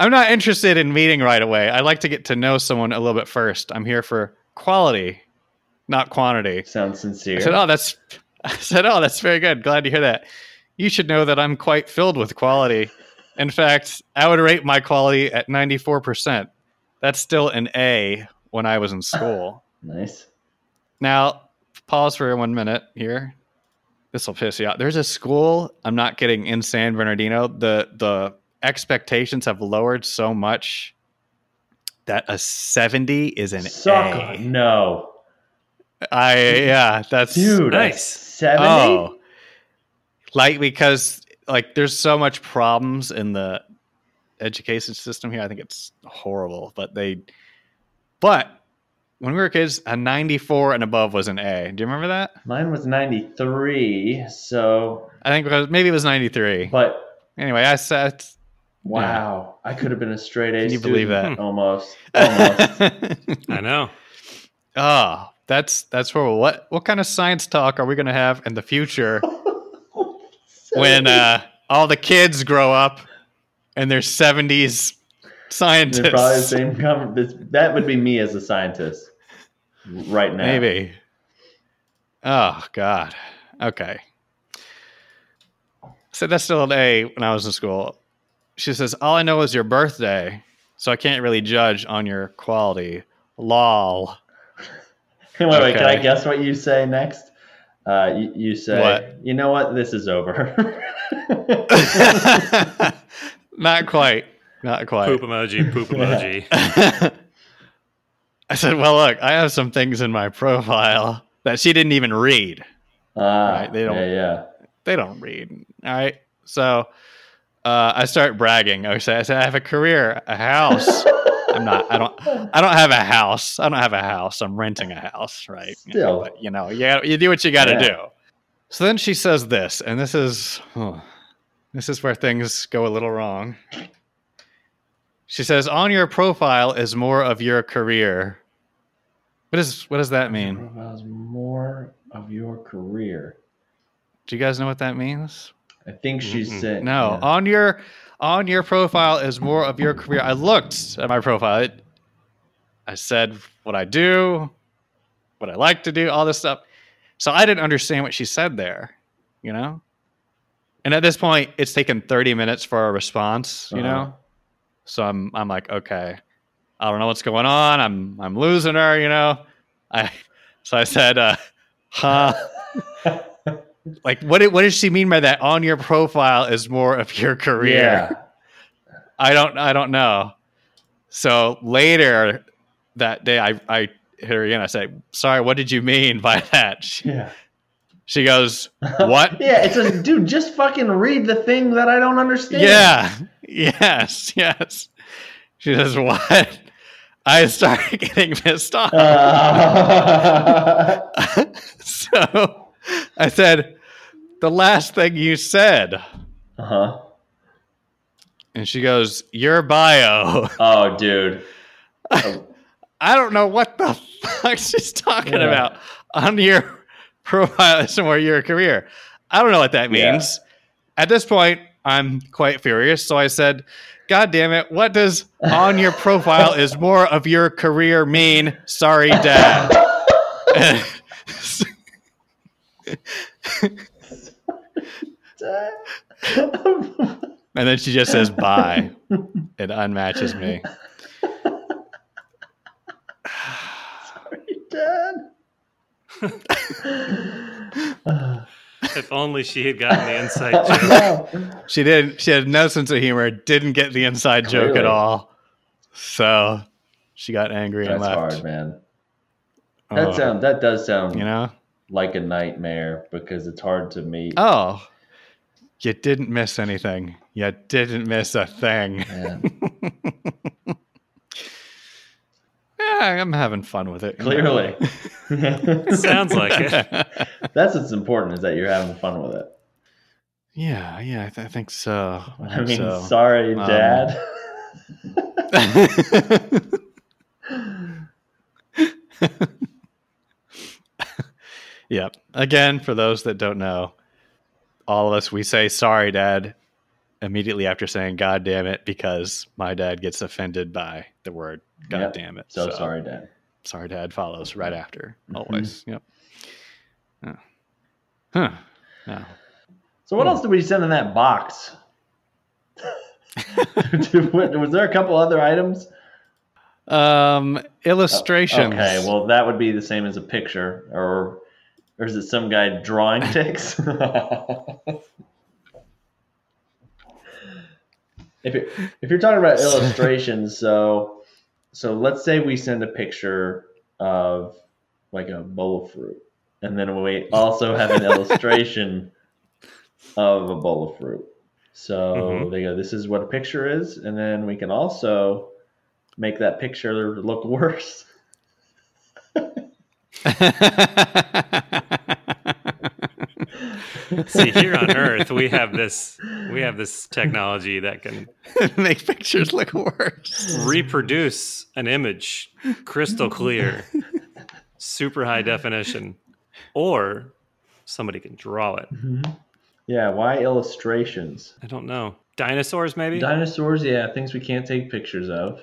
I'm not interested in meeting right away. I like to get to know someone a little bit first. I'm here for quality, not quantity. Sounds sincere. I said, "Oh, that's." I said, "Oh, that's very good. Glad to hear that. You should know that I'm quite filled with quality. In fact, I would rate my quality at 94%. That's still an A when I was in ah, school. Nice. Now, pause for one minute here. This will piss you out. There's a school I'm not getting in San Bernardino. The the expectations have lowered so much that a 70 is an Sucker. A. No. I yeah, that's Dude, Nice. 70? Oh, like because like there's so much problems in the education system here. I think it's horrible. But they, but when we were kids, a 94 and above was an A. Do you remember that? Mine was 93. So, I think because maybe it was 93. but Anyway, I said. wow. I could have been a straight A Can you believe that? Almost. Almost. I know. oh, that's that's horrible. What what kind of science talk are we going to have in the future when uh, all the kids grow up and they're 70s scientists? They're probably the same. Com- this, that would be me as a scientist right now. Maybe. Oh God. Okay. So that's still an A when I was in school. She says, All I know is your birthday, so I can't really judge on your quality. Lol. wait, wait. Can I guess what you say next? Uh, you, you say, What? you know what? This is over. Not quite. Not quite. Poop emoji, poop emoji. I said, Well, look, I have some things in my profile that she didn't even read. Ah, Right, they don't- Yeah, yeah. they don't read. All right. So uh, I start bragging. I say, I say, I have a career, a house. I'm not, I don't, I don't have a house. I don't have a house. I'm renting a house. Right. Still. But, you know, yeah, you do what you got to Yeah. do. So then she says this, and this is, oh, this is where things go a little wrong. She says, on your profile is more of your career. What is, what does that mean? Profiles more of your career. Do you guys know what that means? I think she's Mm-mm. saying No, on your on your profile is more of your career. I looked at my profile. It, I said what I do, what I like to do, all this stuff. So I didn't understand what she said there, you know. And at this point, it's taken thirty minutes for a response, you Uh-huh. know. So I'm I'm like, okay, I don't know what's going on. I'm I'm losing her, you know. I so I said, uh, huh. Like what what does she mean by that? On your profile is more of your career. Yeah. I don't I don't know. So later that day I I hit her again. I said, sorry, what did you mean by that? She, Yeah. she goes, What? yeah, it's a dude, just fucking read the thing that I don't understand. Yeah. Yes, yes. She says, What? I started getting pissed off. Uh, so I said, the last thing you said. uh-huh. And she goes, Your bio. Oh, dude. I don't know what the fuck she's talking Yeah. about on your profile is more your career. I don't know what that Yeah. means. At this point, I'm quite furious. So I said, God damn it, what does on your profile is more of your career mean? Sorry, dad. And then she just says bye. It unmatches me. Sorry, Dad. if only she had gotten the inside joke. No. She did. She had no sense of humor. Didn't get the inside joke at all. So she got angry and That's left. hard, man. That Oh, sound that does sound you know. like a nightmare because it's hard to meet. Oh, you didn't miss anything. You didn't miss a thing. Man. yeah, I'm having fun with it. Clearly. Sounds like it. That's what's important is that you're having fun with it. yeah, yeah, I, th- I think so. I, I mean, so. sorry, Um, Dad. yep. Again, for those that don't know, all of us we say sorry, Dad, immediately after saying "God damn it" because my dad gets offended by the word "God Yep. damn it." So, sorry, Dad. Sorry, Dad follows right after. Mhm. Always. Yep. Yeah. Huh. No. So what else did we send in that box? was there a couple other items? Um, illustrations. Okay, well that would be the same as a picture, or or is it some guy drawing ticks? if you're, if you're talking about illustrations, so so let's say we send a picture of like a bowl of fruit, and then we also have an illustration of a bowl of fruit. So Mhm. they go, "This is what a picture is," and then we can also make that picture look worse. See, here on Earth, we have this we have this technology that can Make pictures look worse. reproduce an image crystal clear, super high definition, or somebody can draw it. Yeah, why illustrations? I don't know. Dinosaurs, maybe. Dinosaurs, yeah, things we can't take pictures of.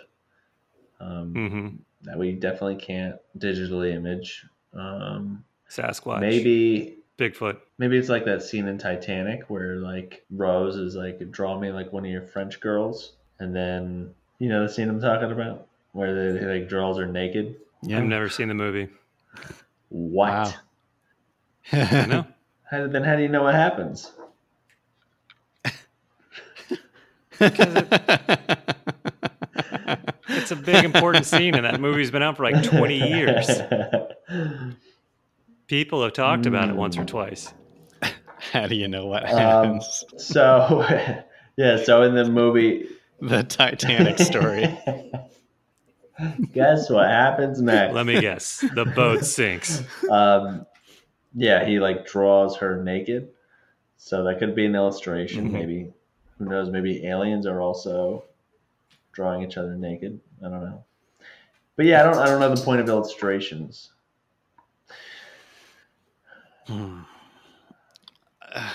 Um, hmm That we definitely can't digitally image. Um, Sasquatch. maybe Bigfoot. maybe it's like that scene in Titanic where like Rose is like draw me like one of your French girls, and then you know the scene I'm talking about where the like draws are naked. Yeah. I've never seen the movie. What? Wow. I know. How, then how do you know what happens? It's a big important scene, and that movie's been out for like 20 years. People have talked about it once or twice. How do you know what Um, happens? so, yeah. So in the movie, the Titanic story. guess what happens next? Let me guess. The boat sinks. um, yeah, he like draws her naked. So that could be an illustration. Mhm. Maybe who knows? Maybe aliens are also drawing each other naked. I don't know. But yeah, I don't. I don't know the point of illustrations. Hmm. Uh,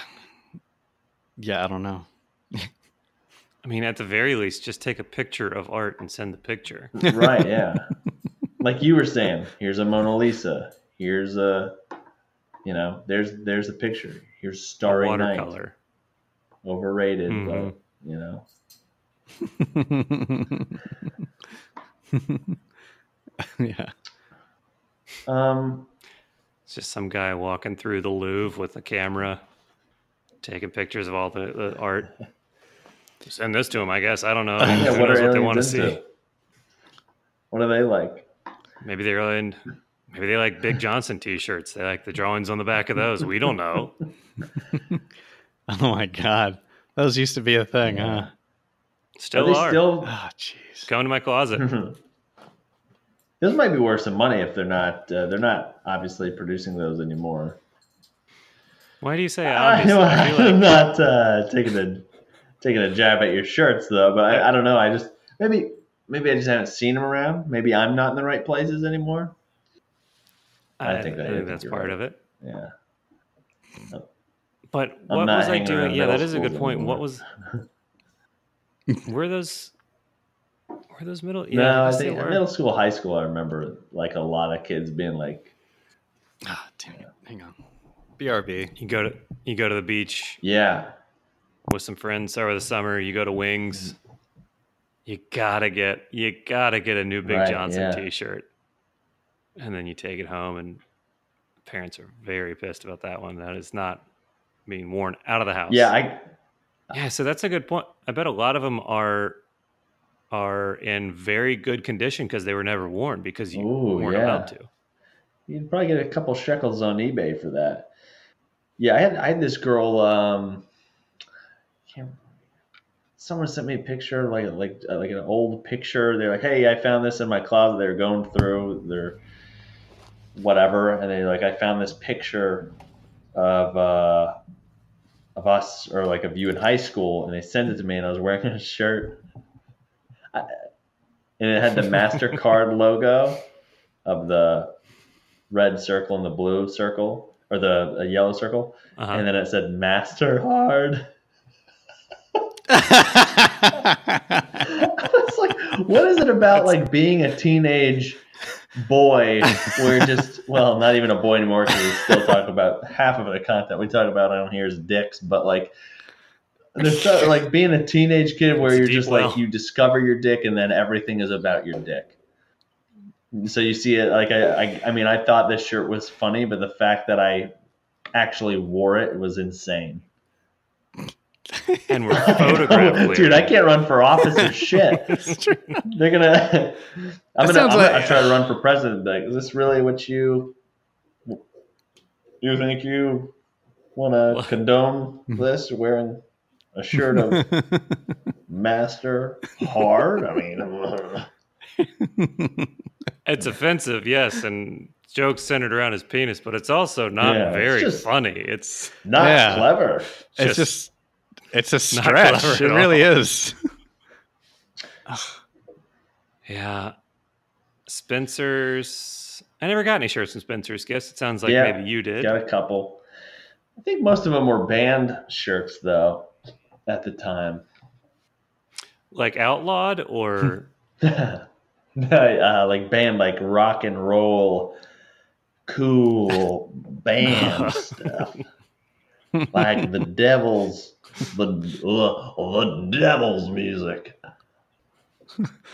yeah, I don't know. I mean, at the very least, just take a picture of art and send the picture. right? Yeah. like you were saying, here's a Mona Lisa. Here's a, you know, there's there's a picture. Here's Starry Night. Watercolor. Overrated, Mhm. but you know. yeah. Um, It's just some guy walking through the Louvre with a camera, taking pictures of all the, the art. Send this to him, I guess. I don't know. yeah, what what they want to see? What are they like? Maybe they're in. Maybe they like Big Johnson T-shirts. They like the drawings on the back of those. We don't know. Oh my god. Those used to be a thing, Yeah. huh? Still are they are. still? Oh jeez. Go into my closet. Those might be worth some money if they're not. Uh, they're not obviously producing those anymore. Why do you say I, obviously? I feel am like not uh, taking a taking a jab at your shirts though, but I, I don't know. I just maybe maybe I just haven't seen them around. Maybe I'm not in the right places anymore. I I, think think, that- I think that's part right. of it. Yeah. But I'm what was I doing? Yeah, that is a good point. anymore. What was? Were those? Were those middle? Yeah, no, I guess think were. middle school, high school. I remember like a lot of kids being like, Ah, damn it. Hang on. BRB. You go to you go to the beach "Yeah, with some friends over the summer. You go to Wings. You gotta get you gotta get a new Big Right, Johnson yeah. T-shirt, and then you take it home, and parents are very pissed about that one. That is not being worn out of the house. yeah." I Yeah, so that's a good point. I bet a lot of them are are in very good condition because they were never worn because you Ooh, weren't yeah. allowed to. You'd probably get a couple shekels on eBay for that. Yeah, I had I had this girl. Um, can't, someone sent me a picture, like like uh, like an old picture. They're like, "Hey, I found this in my closet." They're going through their whatever, and they like, "I found this picture of uh, of us or like of you in high school," and they sent it to me, and I was wearing a shirt, I, and it had the Mastercard logo of the red circle and the blue circle or the uh, yellow circle, Uh-huh. and then it said Master Hard. I was like, what is it about like being a teenage boy we're just well, not even a boy anymore because we still talk about half of the content we talk about on here is dicks, but like There's so, like being a teenage kid where It's you're just well. like you discover your dick and then everything is about your dick. So you see it like I, I I mean I thought this shirt was funny, but the fact that I actually wore it was insane. and we're photographed. Dude, I can't run for office or shit. They're gonna. I'm gonna. I'm like- gonna try to run for president. Like, is this really what you? You think you want to condone hmm. this? Wearing a shirt of Master Hard. I mean, It's offensive, yes, and jokes centered around his penis, but it's also not Yeah, very just- funny. It's not Yeah. clever. it's Just just it's a not stretch. It at really all. is. yeah. Spencer's. I never got any shirts from Spencer's. Guess it sounds like Yeah, maybe you did. Got a couple. I think most of them were band shirts though, at the time. Like outlawed or uh, like band like rock and roll cool band stuff like the devil's the uh, the devil's music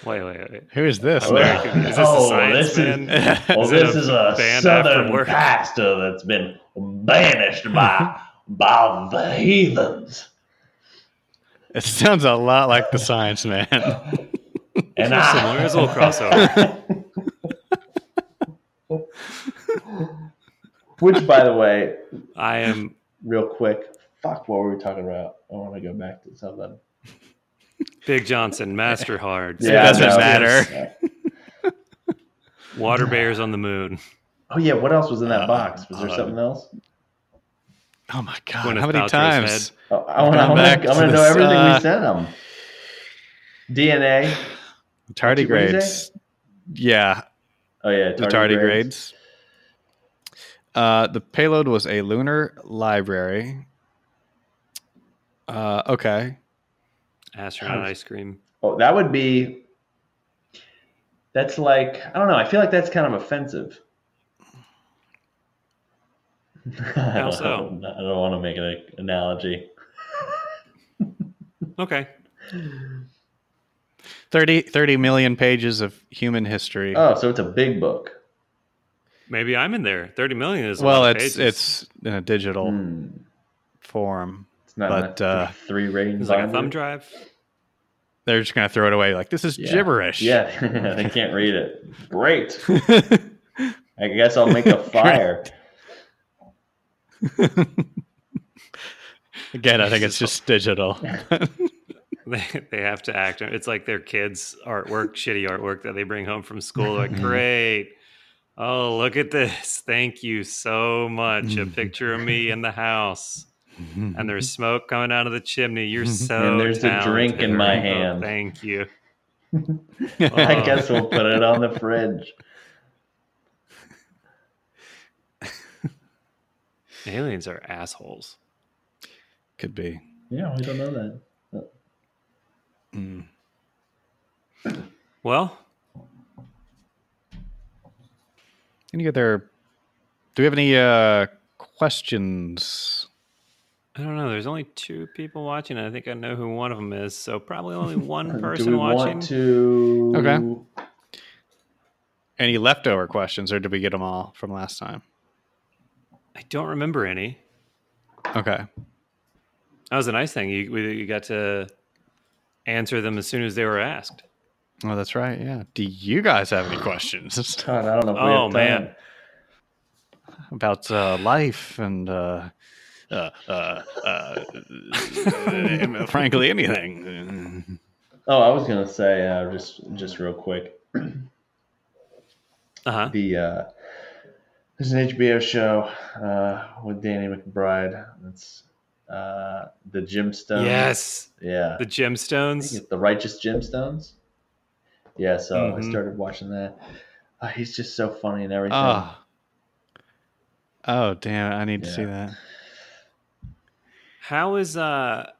wait, wait, wait. Who is this? Oh. Is this oh, science this is- well Is this a is a band southern work? pastor that's been banished by by the heathens It sounds a lot like the Science Man. and There's I, similar. There's a little crossover. which by the way I am real quick fuck what were we talking about i want to go back to something Big Johnson, Master Hard. It doesn't no, matter. yeah. Water bears on the moon. Oh yeah, what else was in that Uh, box? Was there uh, something else? Oh my god! Gwyneth How many Paltrow's times? Oh, I want Going back to. I to want to know this, everything uh, we sent them. DNA. Tardigrades. What'd Yeah, Oh yeah, the tardigrades. Uh, the payload was a lunar library. Uh, okay. Astronaut ice cream. Oh, that would be. That's like I don't know. I feel like that's kind of offensive. How so? I don't want to make an analogy. Okay. 30, 30 million pages of human history. Oh, so it's a big book. Maybe I'm in there. 30 million is well, it's pages. it's in a digital Hmm. form. It's not But, enough uh, three ratings. It's like a thumb it. drive. They're just gonna throw it away. Like this is Yeah. gibberish. Yeah, they can't read it. Great. I guess I'll make a fire. Again, I think it's just digital. They, they have to act. It's like their kids' artwork, shitty artwork that they bring home from school. Like, great. Oh, look at this. Thank you so much. A mm-hmm. picture of me in the house. And mm-hmm. there's smoke coming out of the chimney. You're mm-hmm. so And there's a drink in my Rainbow. hand. Thank you. I Oh. guess we'll put it on the fridge. Aliens are assholes. Could be. Yeah, we don't know that. Mm. Well, Any other? Do we have any uh, questions? I don't know. There's only two people watching. I think I know who one of them is. So probably only one person Do person we watching. want to? Okay. Any leftover questions, or did we get them all from last time? I don't remember any. Okay. That was a nice thing. You we- you got to answer them as soon as they were asked. Oh, that's right. Yeah. Do you guys have any questions God, I don't know. If Oh, have man. about uh, life and uh, uh, uh, uh, frankly anything? Oh, I was gonna say uh, just just real quick. Uh huh. The uh, there's an HBO show uh, with Danny McBride. It's uh, the Gemstones. Yes, Yeah. the gemstones. the Righteous Gemstones. Yeah, so I Mhm. started watching that. Uh, he's just so funny and everything. Oh. Oh, damn. I need to see that. How is uh,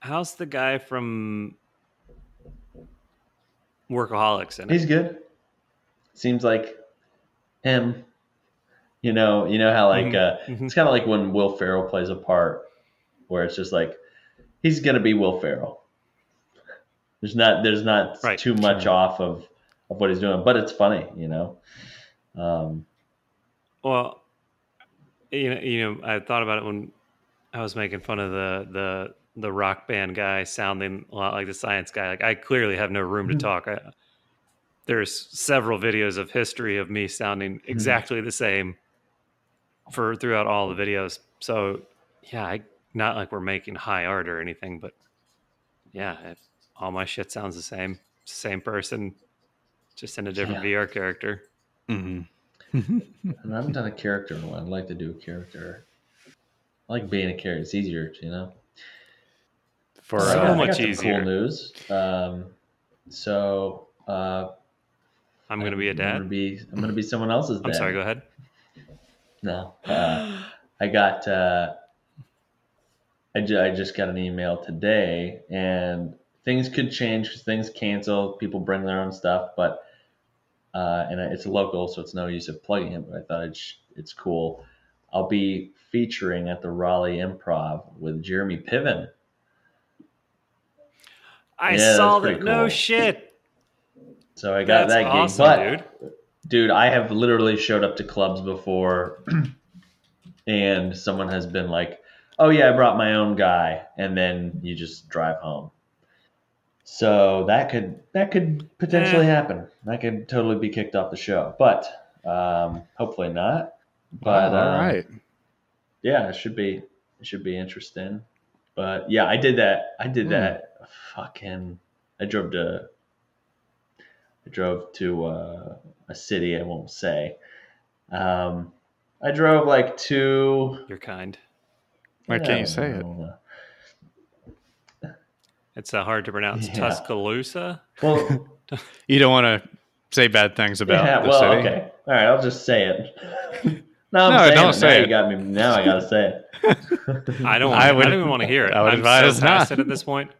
how's the guy from Workaholics in it? He's good. Seems like him. You know, you know how like Mhm, uh, it's kind of like when Will Ferrell plays a part where it's just like he's gonna be Will Ferrell. There's not there's not Right, too much sure. off of of what he's doing, but it's funny, you know. Um, Well, you know, you know, I thought about it when I was making fun of the the the rock band guy sounding a lot like the science guy. Like I clearly have no room to Mhm. talk. I, there's several videos of history of me sounding exactly the same for throughout all the videos. So yeah, I not like we're making high art or anything, but yeah, it, all my shit sounds the same. Same person, just in a different Yeah. VR character. hmm and I haven't done a character in a while. I'd like to do a character. I like being a character. It's easier, you know. For So uh, much easier. Cool news. Um, so uh, I'm gonna be a I'm gonna dad. be I'm gonna be someone else's dad. I'm sorry. Go ahead. No, uh, I got. Uh, I, ju- I just got an email today, and things could change because things cancel. People bring their own stuff, but uh, and it's local, so it's no use of plugging it. But I thought it's it's cool. I'll be featuring at the Raleigh Improv with Jeremy Piven. I Yeah, saw that. No shit. So I got That's that gig, awesome, but dude. dude, I have literally showed up to clubs before, and someone has been like, "Oh yeah, I brought my own guy," and then you just drive home. So that could that could potentially Eh. happen. That could totally be kicked off the show, but um, hopefully not. But all uh, right. yeah, it should be it should be interesting. But yeah, I did that. I did Hmm. that. Fucking, I drove to. I drove to uh, a city I won't say. Um, I drove like to. You're kind. Why I can't you don't say it? It's uh, hard to pronounce. Yeah. Tuscaloosa. Well, You don't want to say bad things about yeah. the Well, city. okay. All right. I'll just say it. no, I'm No, don't it. say now it. You got me. Now I gotta say it. I don't. I I, would- I don't even want to hear it. I would I'm advise so past it at this point.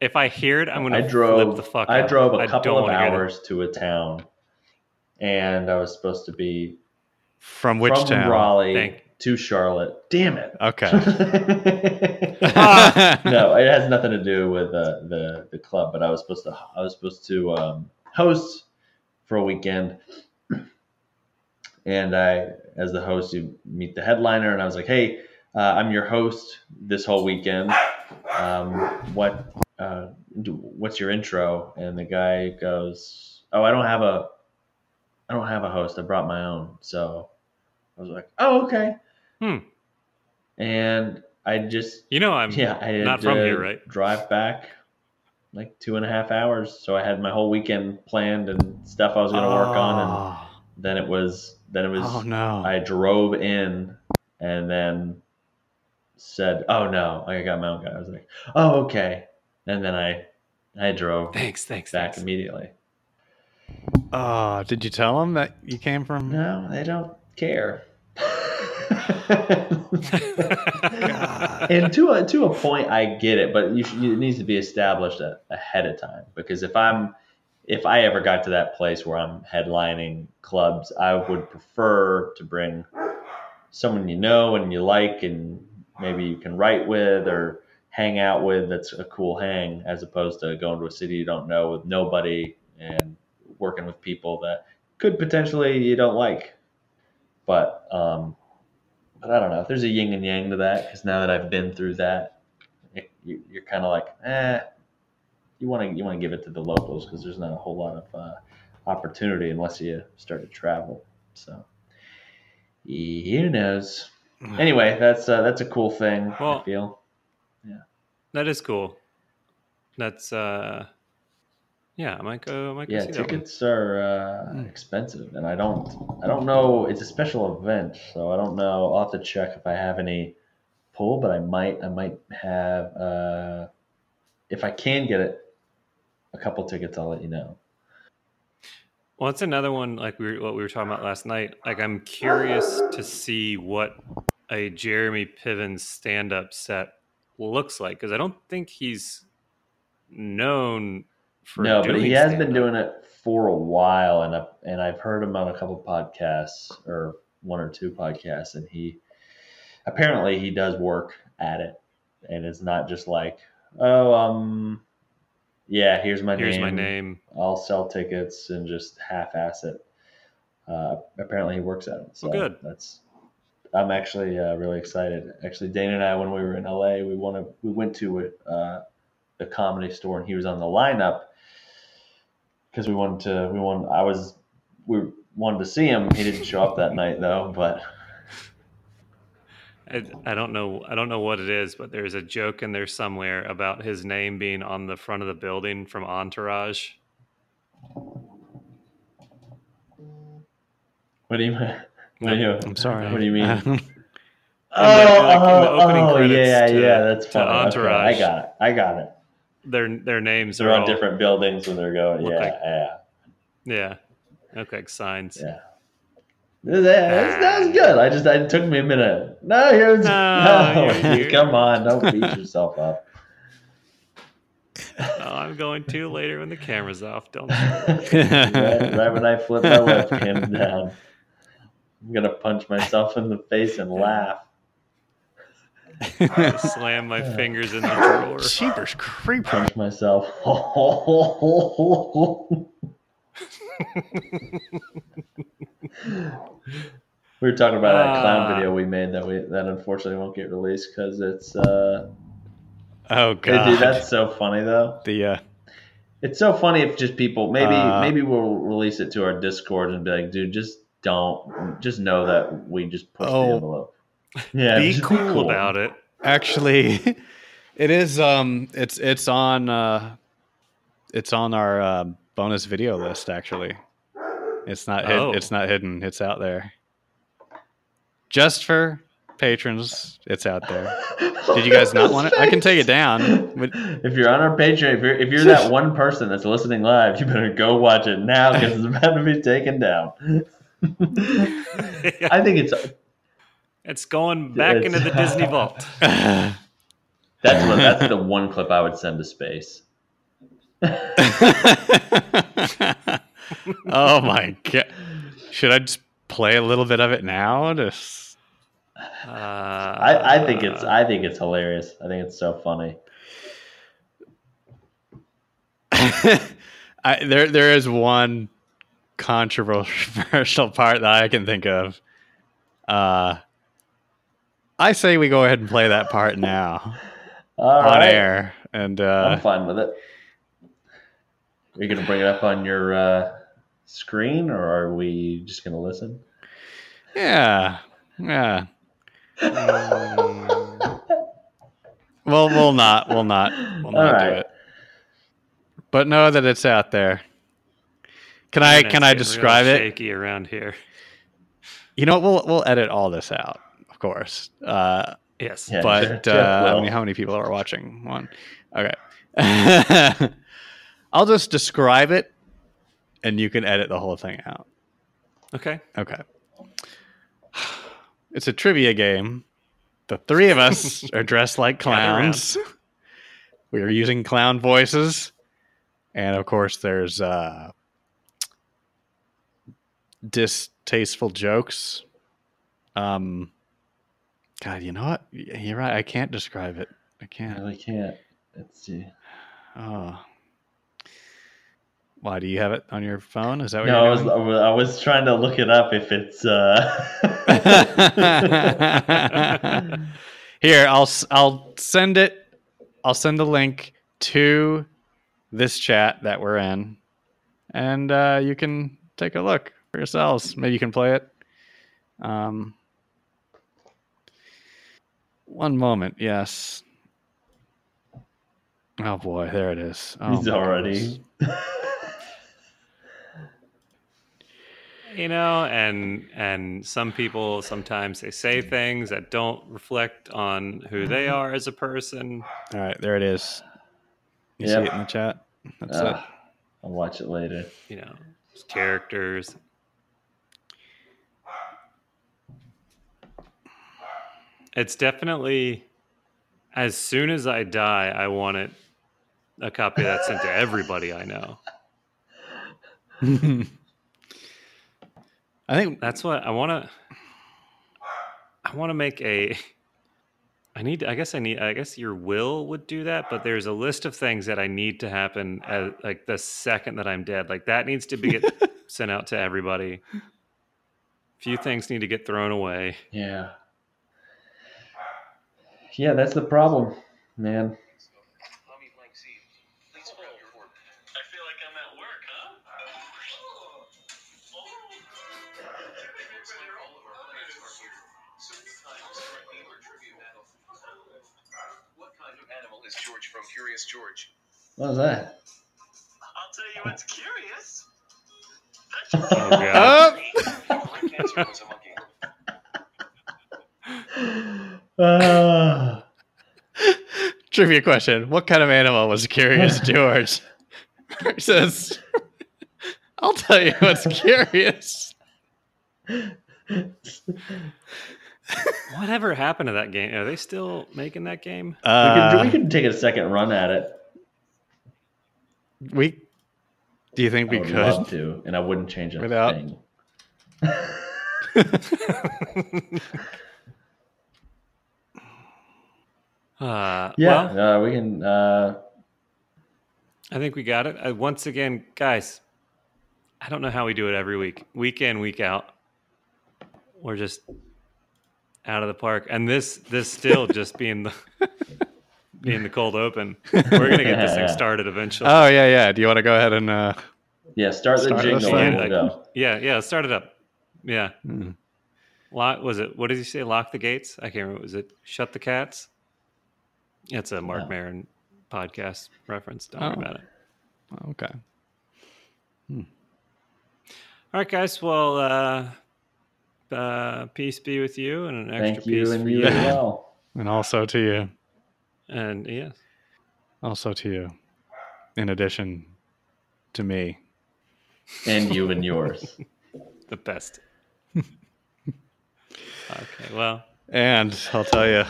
If I hear it, I'm gonna I drove. flip the fuck. I out. drove a couple of wanna hear that. hours to a town, and I was supposed to be From which from town? Raleigh Thank- to Charlotte. Damn it. Okay. no, it has nothing to do with uh, the the club. But I was supposed to I was supposed to um, host for a weekend, and I, as the host, you meet the headliner, and I was like, "Hey, uh, I'm your host this whole weekend. Um, what uh, do, what's your intro?" And the guy goes, "Oh, I don't have a I don't have a host. I brought my own." So I was like, "Oh, okay." Hmm. And I just You know, I'm yeah, I had not from to here, right? Drive back like two and a half hours. So I had my whole weekend planned and stuff I was going to work on, and Oh, then it was then it was oh, no. I drove in and then said, "Oh no, I got my own guy." I was like, "Oh okay," and then I I drove Thanks, thanks, back thanks. immediately. oh, did you tell them that you came from? No, they don't care. And to a to a point, I get it, but should, it needs to be established a, ahead of time because if I'm if I ever got to that place where I'm headlining clubs, I would prefer to bring someone you know and you like, and maybe you can write with or hang out with. That's a cool hang, as opposed to going to a city you don't know with nobody and working with people that could potentially you don't like. But um, but I don't know. There's a yin and yang to that because now that I've been through that, it, you, you're kind of like, eh. You want to you want to give it to the locals because there's not a whole lot of uh, opportunity unless you start to travel. So who knows? Anyway, that's uh, that's a cool thing. I Well, feel. That is cool. That's uh, yeah. I might go. I might go Yeah, tickets are uh, Hmm. expensive, and I don't, I don't know. It's a special event, so I don't know. I'll have to check if I have any pull, but I might, I might have. Uh, if I can get it, a couple tickets, I'll let you know. Well, it's another one like we were, what we were talking about last night. Like I'm curious to see what a Jeremy Piven stand-up set looks like because I don't think he's known no, but he has been stand-up. doing it for a while, and I, and I've heard him on a couple podcasts or one or two podcasts, and he apparently he does work at it. and it's not just like, oh, um, yeah, here's my Here's name. my name. I'll sell tickets and just half-ass it. Uh, apparently, he works at it. So good. That's. I'm actually uh, really excited. Actually, Dana and I, when we were in LA, we wanted we went to a, uh, a comedy store, and he was on the lineup because we wanted to. We wanted. I was. We wanted to see him. He didn't show up that night though, but I, I don't know. I don't know what it is, but there's a joke in there somewhere about his name being on the front of the building from Entourage. what do you mean? What do you? I'm sorry. What do you mean? the- like, Oh, the oh, opening oh, credits oh, yeah, to- yeah, that's to funny. Okay, I got it. I got it. Their their names They're are on different buildings when they're going. Yeah, like- yeah, Yeah, look like signs. yeah. That, that, that was ah. good. I just it took me a minute. No, here's No, no. Come on, don't beat yourself up. Oh, I'm going to later when the camera's off. Don't. right, right when I flip my webcam down, I'm gonna punch myself in the face and laugh. slam my fingers in the drawer. Cheapers creeper. Punch myself. we were talking about that clown Ah. video we made that we that unfortunately won't get released because it's uh Oh god. dude that's so funny though the uh, it's so funny if just people maybe Uh. maybe we'll release it to our discord and be like dude just don't just know that we just pushed Oh. the envelope yeah Be just cool about it. actually it is um it's it's on uh it's on our uh, bonus video list actually. It's not hid- Oh. it's not hidden. It's out there. Just for patrons it's out there. Did you guys not want it? I can take it down. But- if you're on our Patreon, if you're if you're that one person that's listening live, you better go watch it now because it's about to be taken down. I think it's It's going back It's- into the Disney vault. that's what, that's the one clip I would send to space. oh my god should i just play a little bit of it now just Uh, I, I think it's I think it's hilarious. I think it's so funny. I, there there is one controversial part that I can think of. Uh, I say we go ahead and play that part now All on right, air, and uh, I'm fine with it. Are you gonna bring it up on your uh, screen, or are we just gonna listen? yeah, yeah. Mm, Well, we'll not, we'll not, we'll not All do right. it. But know that it's out there. Can I can I getting real describe it? Shaky around here. You know, what? we'll we'll edit all this out, of course. Uh, Yes. Yeah, but Jeff- Jeff uh, I mean, how many people are watching? One. Okay. I'll just describe it, and you can edit the whole thing out. Okay. Okay. It's a trivia game. The three of us are dressed like clowns. We are using clown voices, and of course, there's uh, distasteful jokes. Um, God, you know what? You're right. I can't describe it. I can't. I can't. Let's see. Oh. Why do you have it on your phone? Is that what No, I you're was doing? I was- I was trying to look it up if it's. Uh... Here, I'll I'll send it. I'll send a link to this chat that we're in, and uh, you can take a look for yourselves. Maybe you can play it. Um, one moment, yes. Oh boy, there it is. Oh, He's already. You know, and and some people sometimes they say things that don't reflect on who they are as a person. All right, there it is. You Yep. see it in the chat. That's Uh, it. I'll watch it later. You know, characters. It's definitely as soon as I die, I want it a copy of that sent to everybody I know. I think That's what I want to. I want to make a I need. I guess I need. I guess your will would do that, but there's a list of things that I need to happen as, like the second that I'm dead. Like that needs to be get sent out to everybody. Few things need to get thrown away. Yeah. Yeah, that's the problem, man. Tommy Blank C. Please spell your order. I feel like I'm at work, huh? All of our plans are here. So it's time to start gamer trivia battle. What kind of animal is George from Curious George? What was that? I'll tell you what's curious. Oh, God. Oh! The correct answer was a monkey. Ah. Trivia question: What kind of animal was Curious George? he says, "I'll tell you what's curious." Whatever happened to that game? Are they still making that game? we, Uh, could, we could take a second run at it. we- Do you think I we would could? love to, and I wouldn't change a Without- thing. Uh, Yeah, Well, uh, we can. Uh, I think we got it. Uh, once again, guys, I don't know how we do it every week, week in, week out. We're just out of the park, and this this still just being the being the cold open. We're gonna get this thing started eventually. Oh yeah, yeah. Do you want to go ahead and? Uh, yeah, start the Start jingle thing. and we'll yeah, yeah. Start it up. Yeah. hmm. Lock was it? What did he say? Lock the gates? I can't remember. Was it shut the cats? It's a Marc Oh. Maron podcast reference. Don't Oh. worry about it. okay. All right, guys. Well, uh, uh, peace be with you, and an extra Thank you peace and for you you. as well. And also to you. And yes, Also to you. In addition to me. And you and yours. the best. okay. Well, And I'll tell you,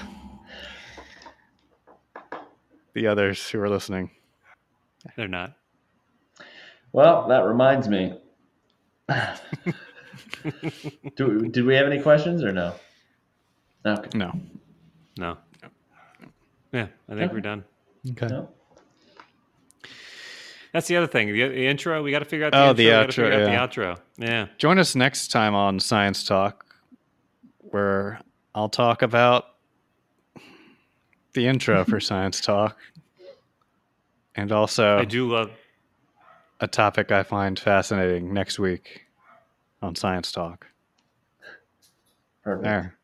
the others who are listening. they're not. Well, that reminds me. Do, did we have any questions or no? Okay. No. No. Yeah, I think we're done. Okay. No? That's the other thing. The, the intro. We got to figure out the Oh, intro. the we outro, figure yeah. out the outro. Yeah. Join us next time on Science Talk, where I'll talk about the intro for Science Talk and also I do love. a topic I find fascinating next week on Science Talk. Perfect. There.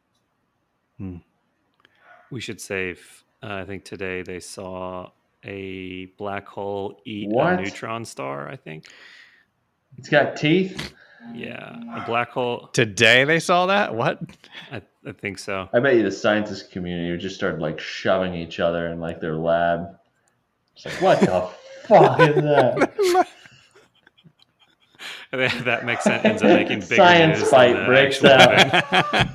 We should save. Uh, I think today they saw a black hole eat What? a neutron star. I think. It's got teeth. Yeah, a black hole. Today they saw that? What? I, I think so. I bet you the scientist community would just start like shoving each other in like their lab. It's like, what the fuck is that? That makes sense. Ends up making bigger Science fight breaks event.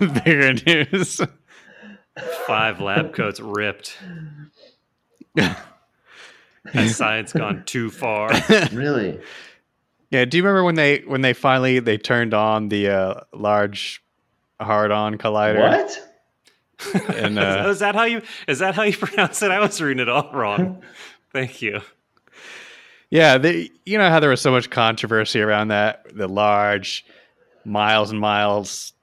Bigger news. Five lab coats ripped. Has science gone too far? really? Yeah, do you remember when they when they finally they turned on the uh, large hard-on collider? What? And, uh, is that how you is that how you pronounce it? I was reading it all wrong. Thank you. Yeah, they, you know how there was so much controversy around that the large, miles and miles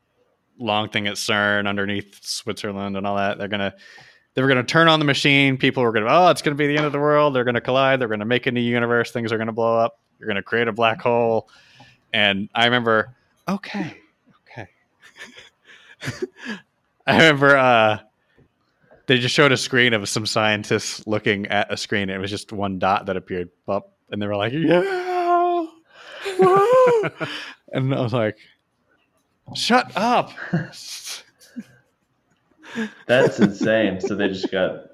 long thing at CERN underneath Switzerland and all that. They're gonna they were gonna turn on the machine. People were gonna oh, it's gonna be the end of the world. They're gonna collide. They're gonna make a new universe. Things are gonna blow up. You're gonna create a black hole. And I remember, okay, okay. I remember uh, they just showed a screen of some scientists looking at a screen. It was just one dot that appeared, Bop, and they were like, "Yeah!" and I was like, "Shut up!" That's insane. So they just got,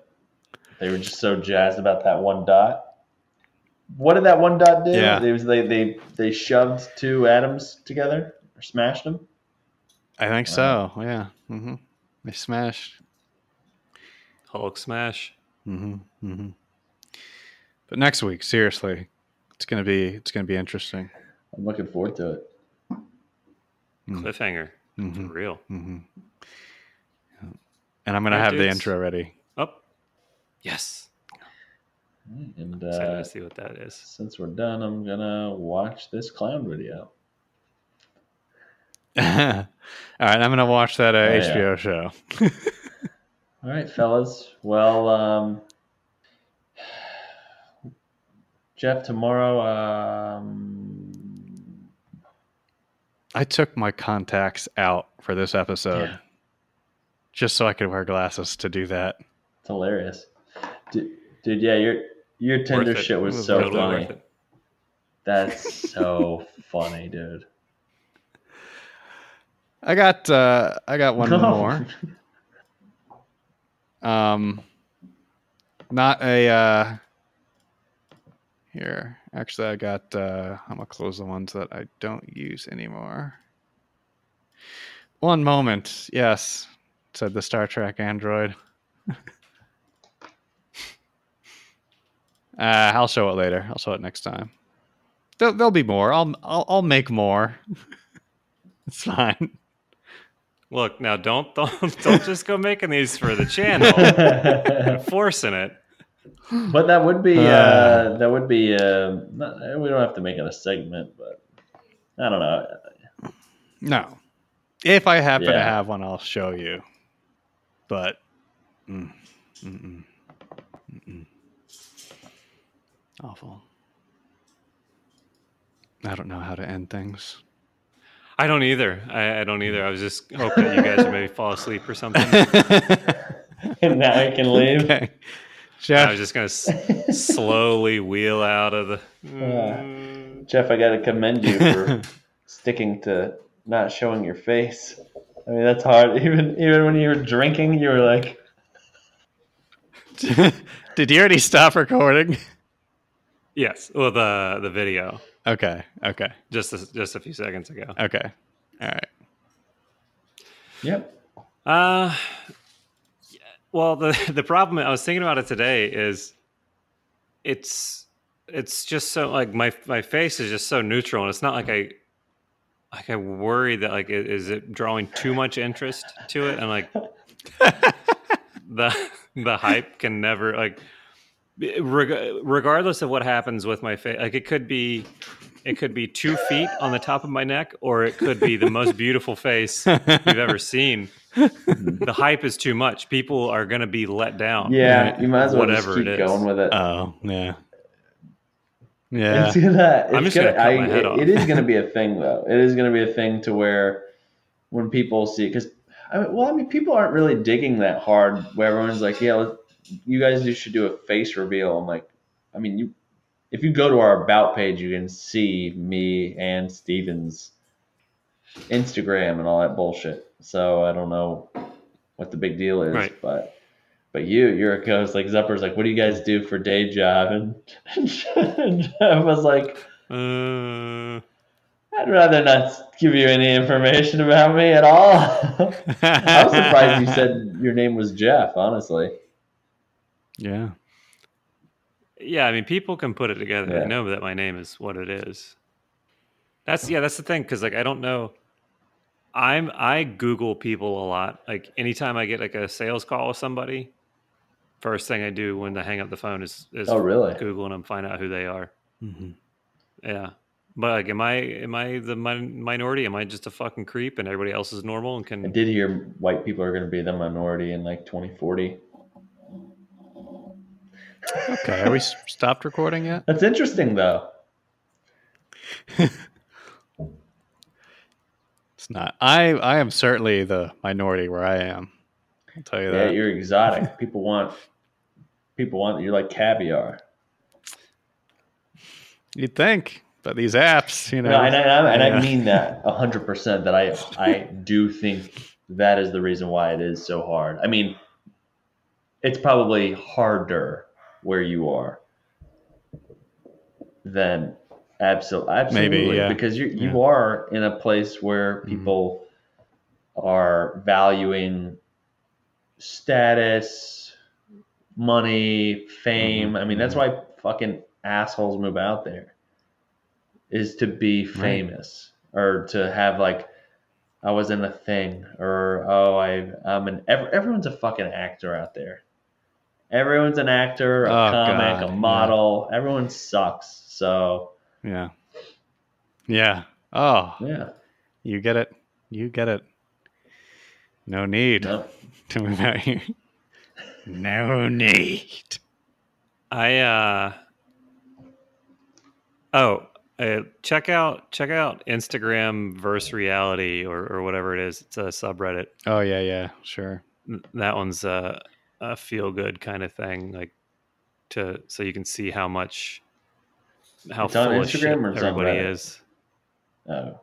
they were just so jazzed about that one dot. What did that one dot do? Yeah. It was they they they shoved two atoms together or smashed them. I think so. Yeah, hmm they smashed. Hulk smash. hmm hmm But next week, seriously, it's gonna be it's gonna be interesting. I'm looking forward to it. Hmm. Cliffhanger. Mhm. For real. hmm and I'm gonna Alright, have the intro ready. Oh, yes. And Excited uh, to see what that is. since we're done, I'm gonna watch this clown video. All right, I'm gonna watch that uh, Oh, yeah. HBO show. All right, fellas. Well, um, Jeff, tomorrow. Um, I took my contacts out for this episode Yeah. just so I could wear glasses to do that. it's hilarious, dude. dude yeah, your your Tinder shit was was so totally funny. That's so funny, dude. I got uh, I got one No. more. Um, not a uh, here. Actually, I got. Uh, I'm gonna close the ones that I don't use anymore. One moment. Yes, said the Star Trek android. uh, I'll show it later. I'll show it next time. There'll, there'll be more. I'll I'll, I'll make more. it's fine. Look now, don't don't don't just go making these for the channel, forcing it. but that would be uh, Uh. that would be uh, not, we don't have to make it a segment, but I don't know. No. If I happen to have one, I'll show you. But mm, mm-mm, mm-mm. Awful. I don't know how to end things. I don't either. I, I don't either. I was just hoping you guys would maybe fall asleep or something. And now I can leave. okay. I Jeff, was just gonna s- slowly wheel out of the. Yeah. Jeff, I got to commend you for sticking to not showing your face. I mean, that's hard. Even even when you were drinking, you were like, did you already stop recording? Yes. Well, the the video Okay. Okay. just a, just a few seconds ago. Okay. All right. "Yep, Uh, well, the the problem I was thinking about it today is it's it's just so like my my face is just so neutral, and it's not like I like I worry that like is it drawing too much interest to it, and like the the hype can never like reg- regardless of what happens with my face like it could be it could be two feet on the top of my neck or it could be the most beautiful face you've ever seen the hype is too much people are going to be let down yeah, you might as well Whatever just keep is. going with it." Oh, yeah. Yeah. It's gonna. It's I'm just gonna. gonna cut I, my head it- off. it is gonna be a thing, though. It is gonna be a thing to where when people see, because I mean, well, I mean, people aren't really digging that hard. Where everyone's like, "Yeah, let, you guys should do a face reveal." I'm like, I mean, you if you go to our about page, you can see me and Steven's Instagram and all that bullshit. So I don't know what the big deal is, Right. but but you, you're a ghost. Like Zupper's like, what do you guys do for day job? And, and Jeff was like, uh, I'd rather not give you any information about me at all. I was surprised you said your name was Jeff. Honestly, Yeah. yeah i mean people can put it together Yeah. they know that my name is what it is that's yeah that's the thing because like i don't know i'm i google people a lot like anytime i get like a sales call with somebody first thing i do when I hang up the phone is is Oh, really? google them find out who they are hmm yeah but like am i am i the min- minority am i just a fucking creep and everybody else is normal and can? I did hear white people are going to be the minority in like 2040. Okay. Are we stopped recording yet? That's interesting, though. It's not. I I am certainly the minority where I am. I'll tell you Yeah, that. you're exotic. People want people want you're like caviar. You'd think, but these apps, you know. No, and, I, and I- and I mean that hundred percent. That I I do think that is the reason why it is so hard. I mean, it's probably harder where you are then absolutely absolutely yeah. because you you are in a place where Mhm. people are valuing status, money, fame. I mean, that's why fucking assholes move out there is to be famous or to have like I was in a thing, or oh, I I'm an. Ev- everyone's a fucking actor out there. Everyone's an actor, a Oh, comic, God, a yeah. model. Everyone sucks. So Yeah. Yeah. Oh, yeah, you get it. You get it. No need no. to move out here. No need. I uh oh, uh, check out check out Instagram verse reality or or whatever it is. It's a subreddit. Oh yeah, yeah, sure. That one's a, a feel good kind of thing, like to so you can see how much how It's on full of shit Instagram or it's on everybody is. Oh,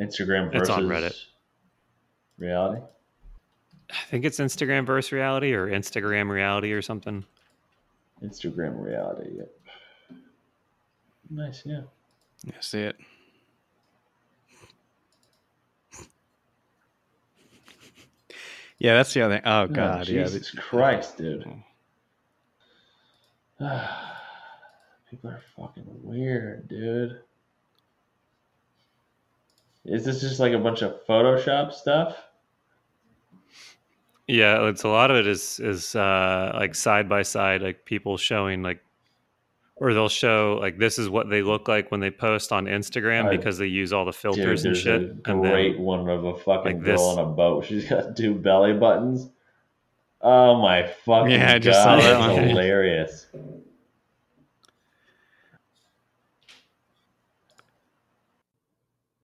Instagram versus It's on Reddit. reality. I think it's Instagram versus reality or Instagram reality or something. Instagram reality. Yep. Nice, yeah. Yeah, see it. Yeah, that's the other thing. Oh Oh, god, yeah. Jesus the- Christ, dude. People are fucking weird, dude. Is this just like a bunch of Photoshop stuff? Yeah, it's a lot of it is is uh like side by side, like people showing like or they'll show like this is what they look like when they post on Instagram I- because they use all the Dude, filters and shit. a And great then one of a fucking like girl this. on a boat. She's got two belly buttons. Oh my fucking Yeah, I god, just saw that it's one. hilarious.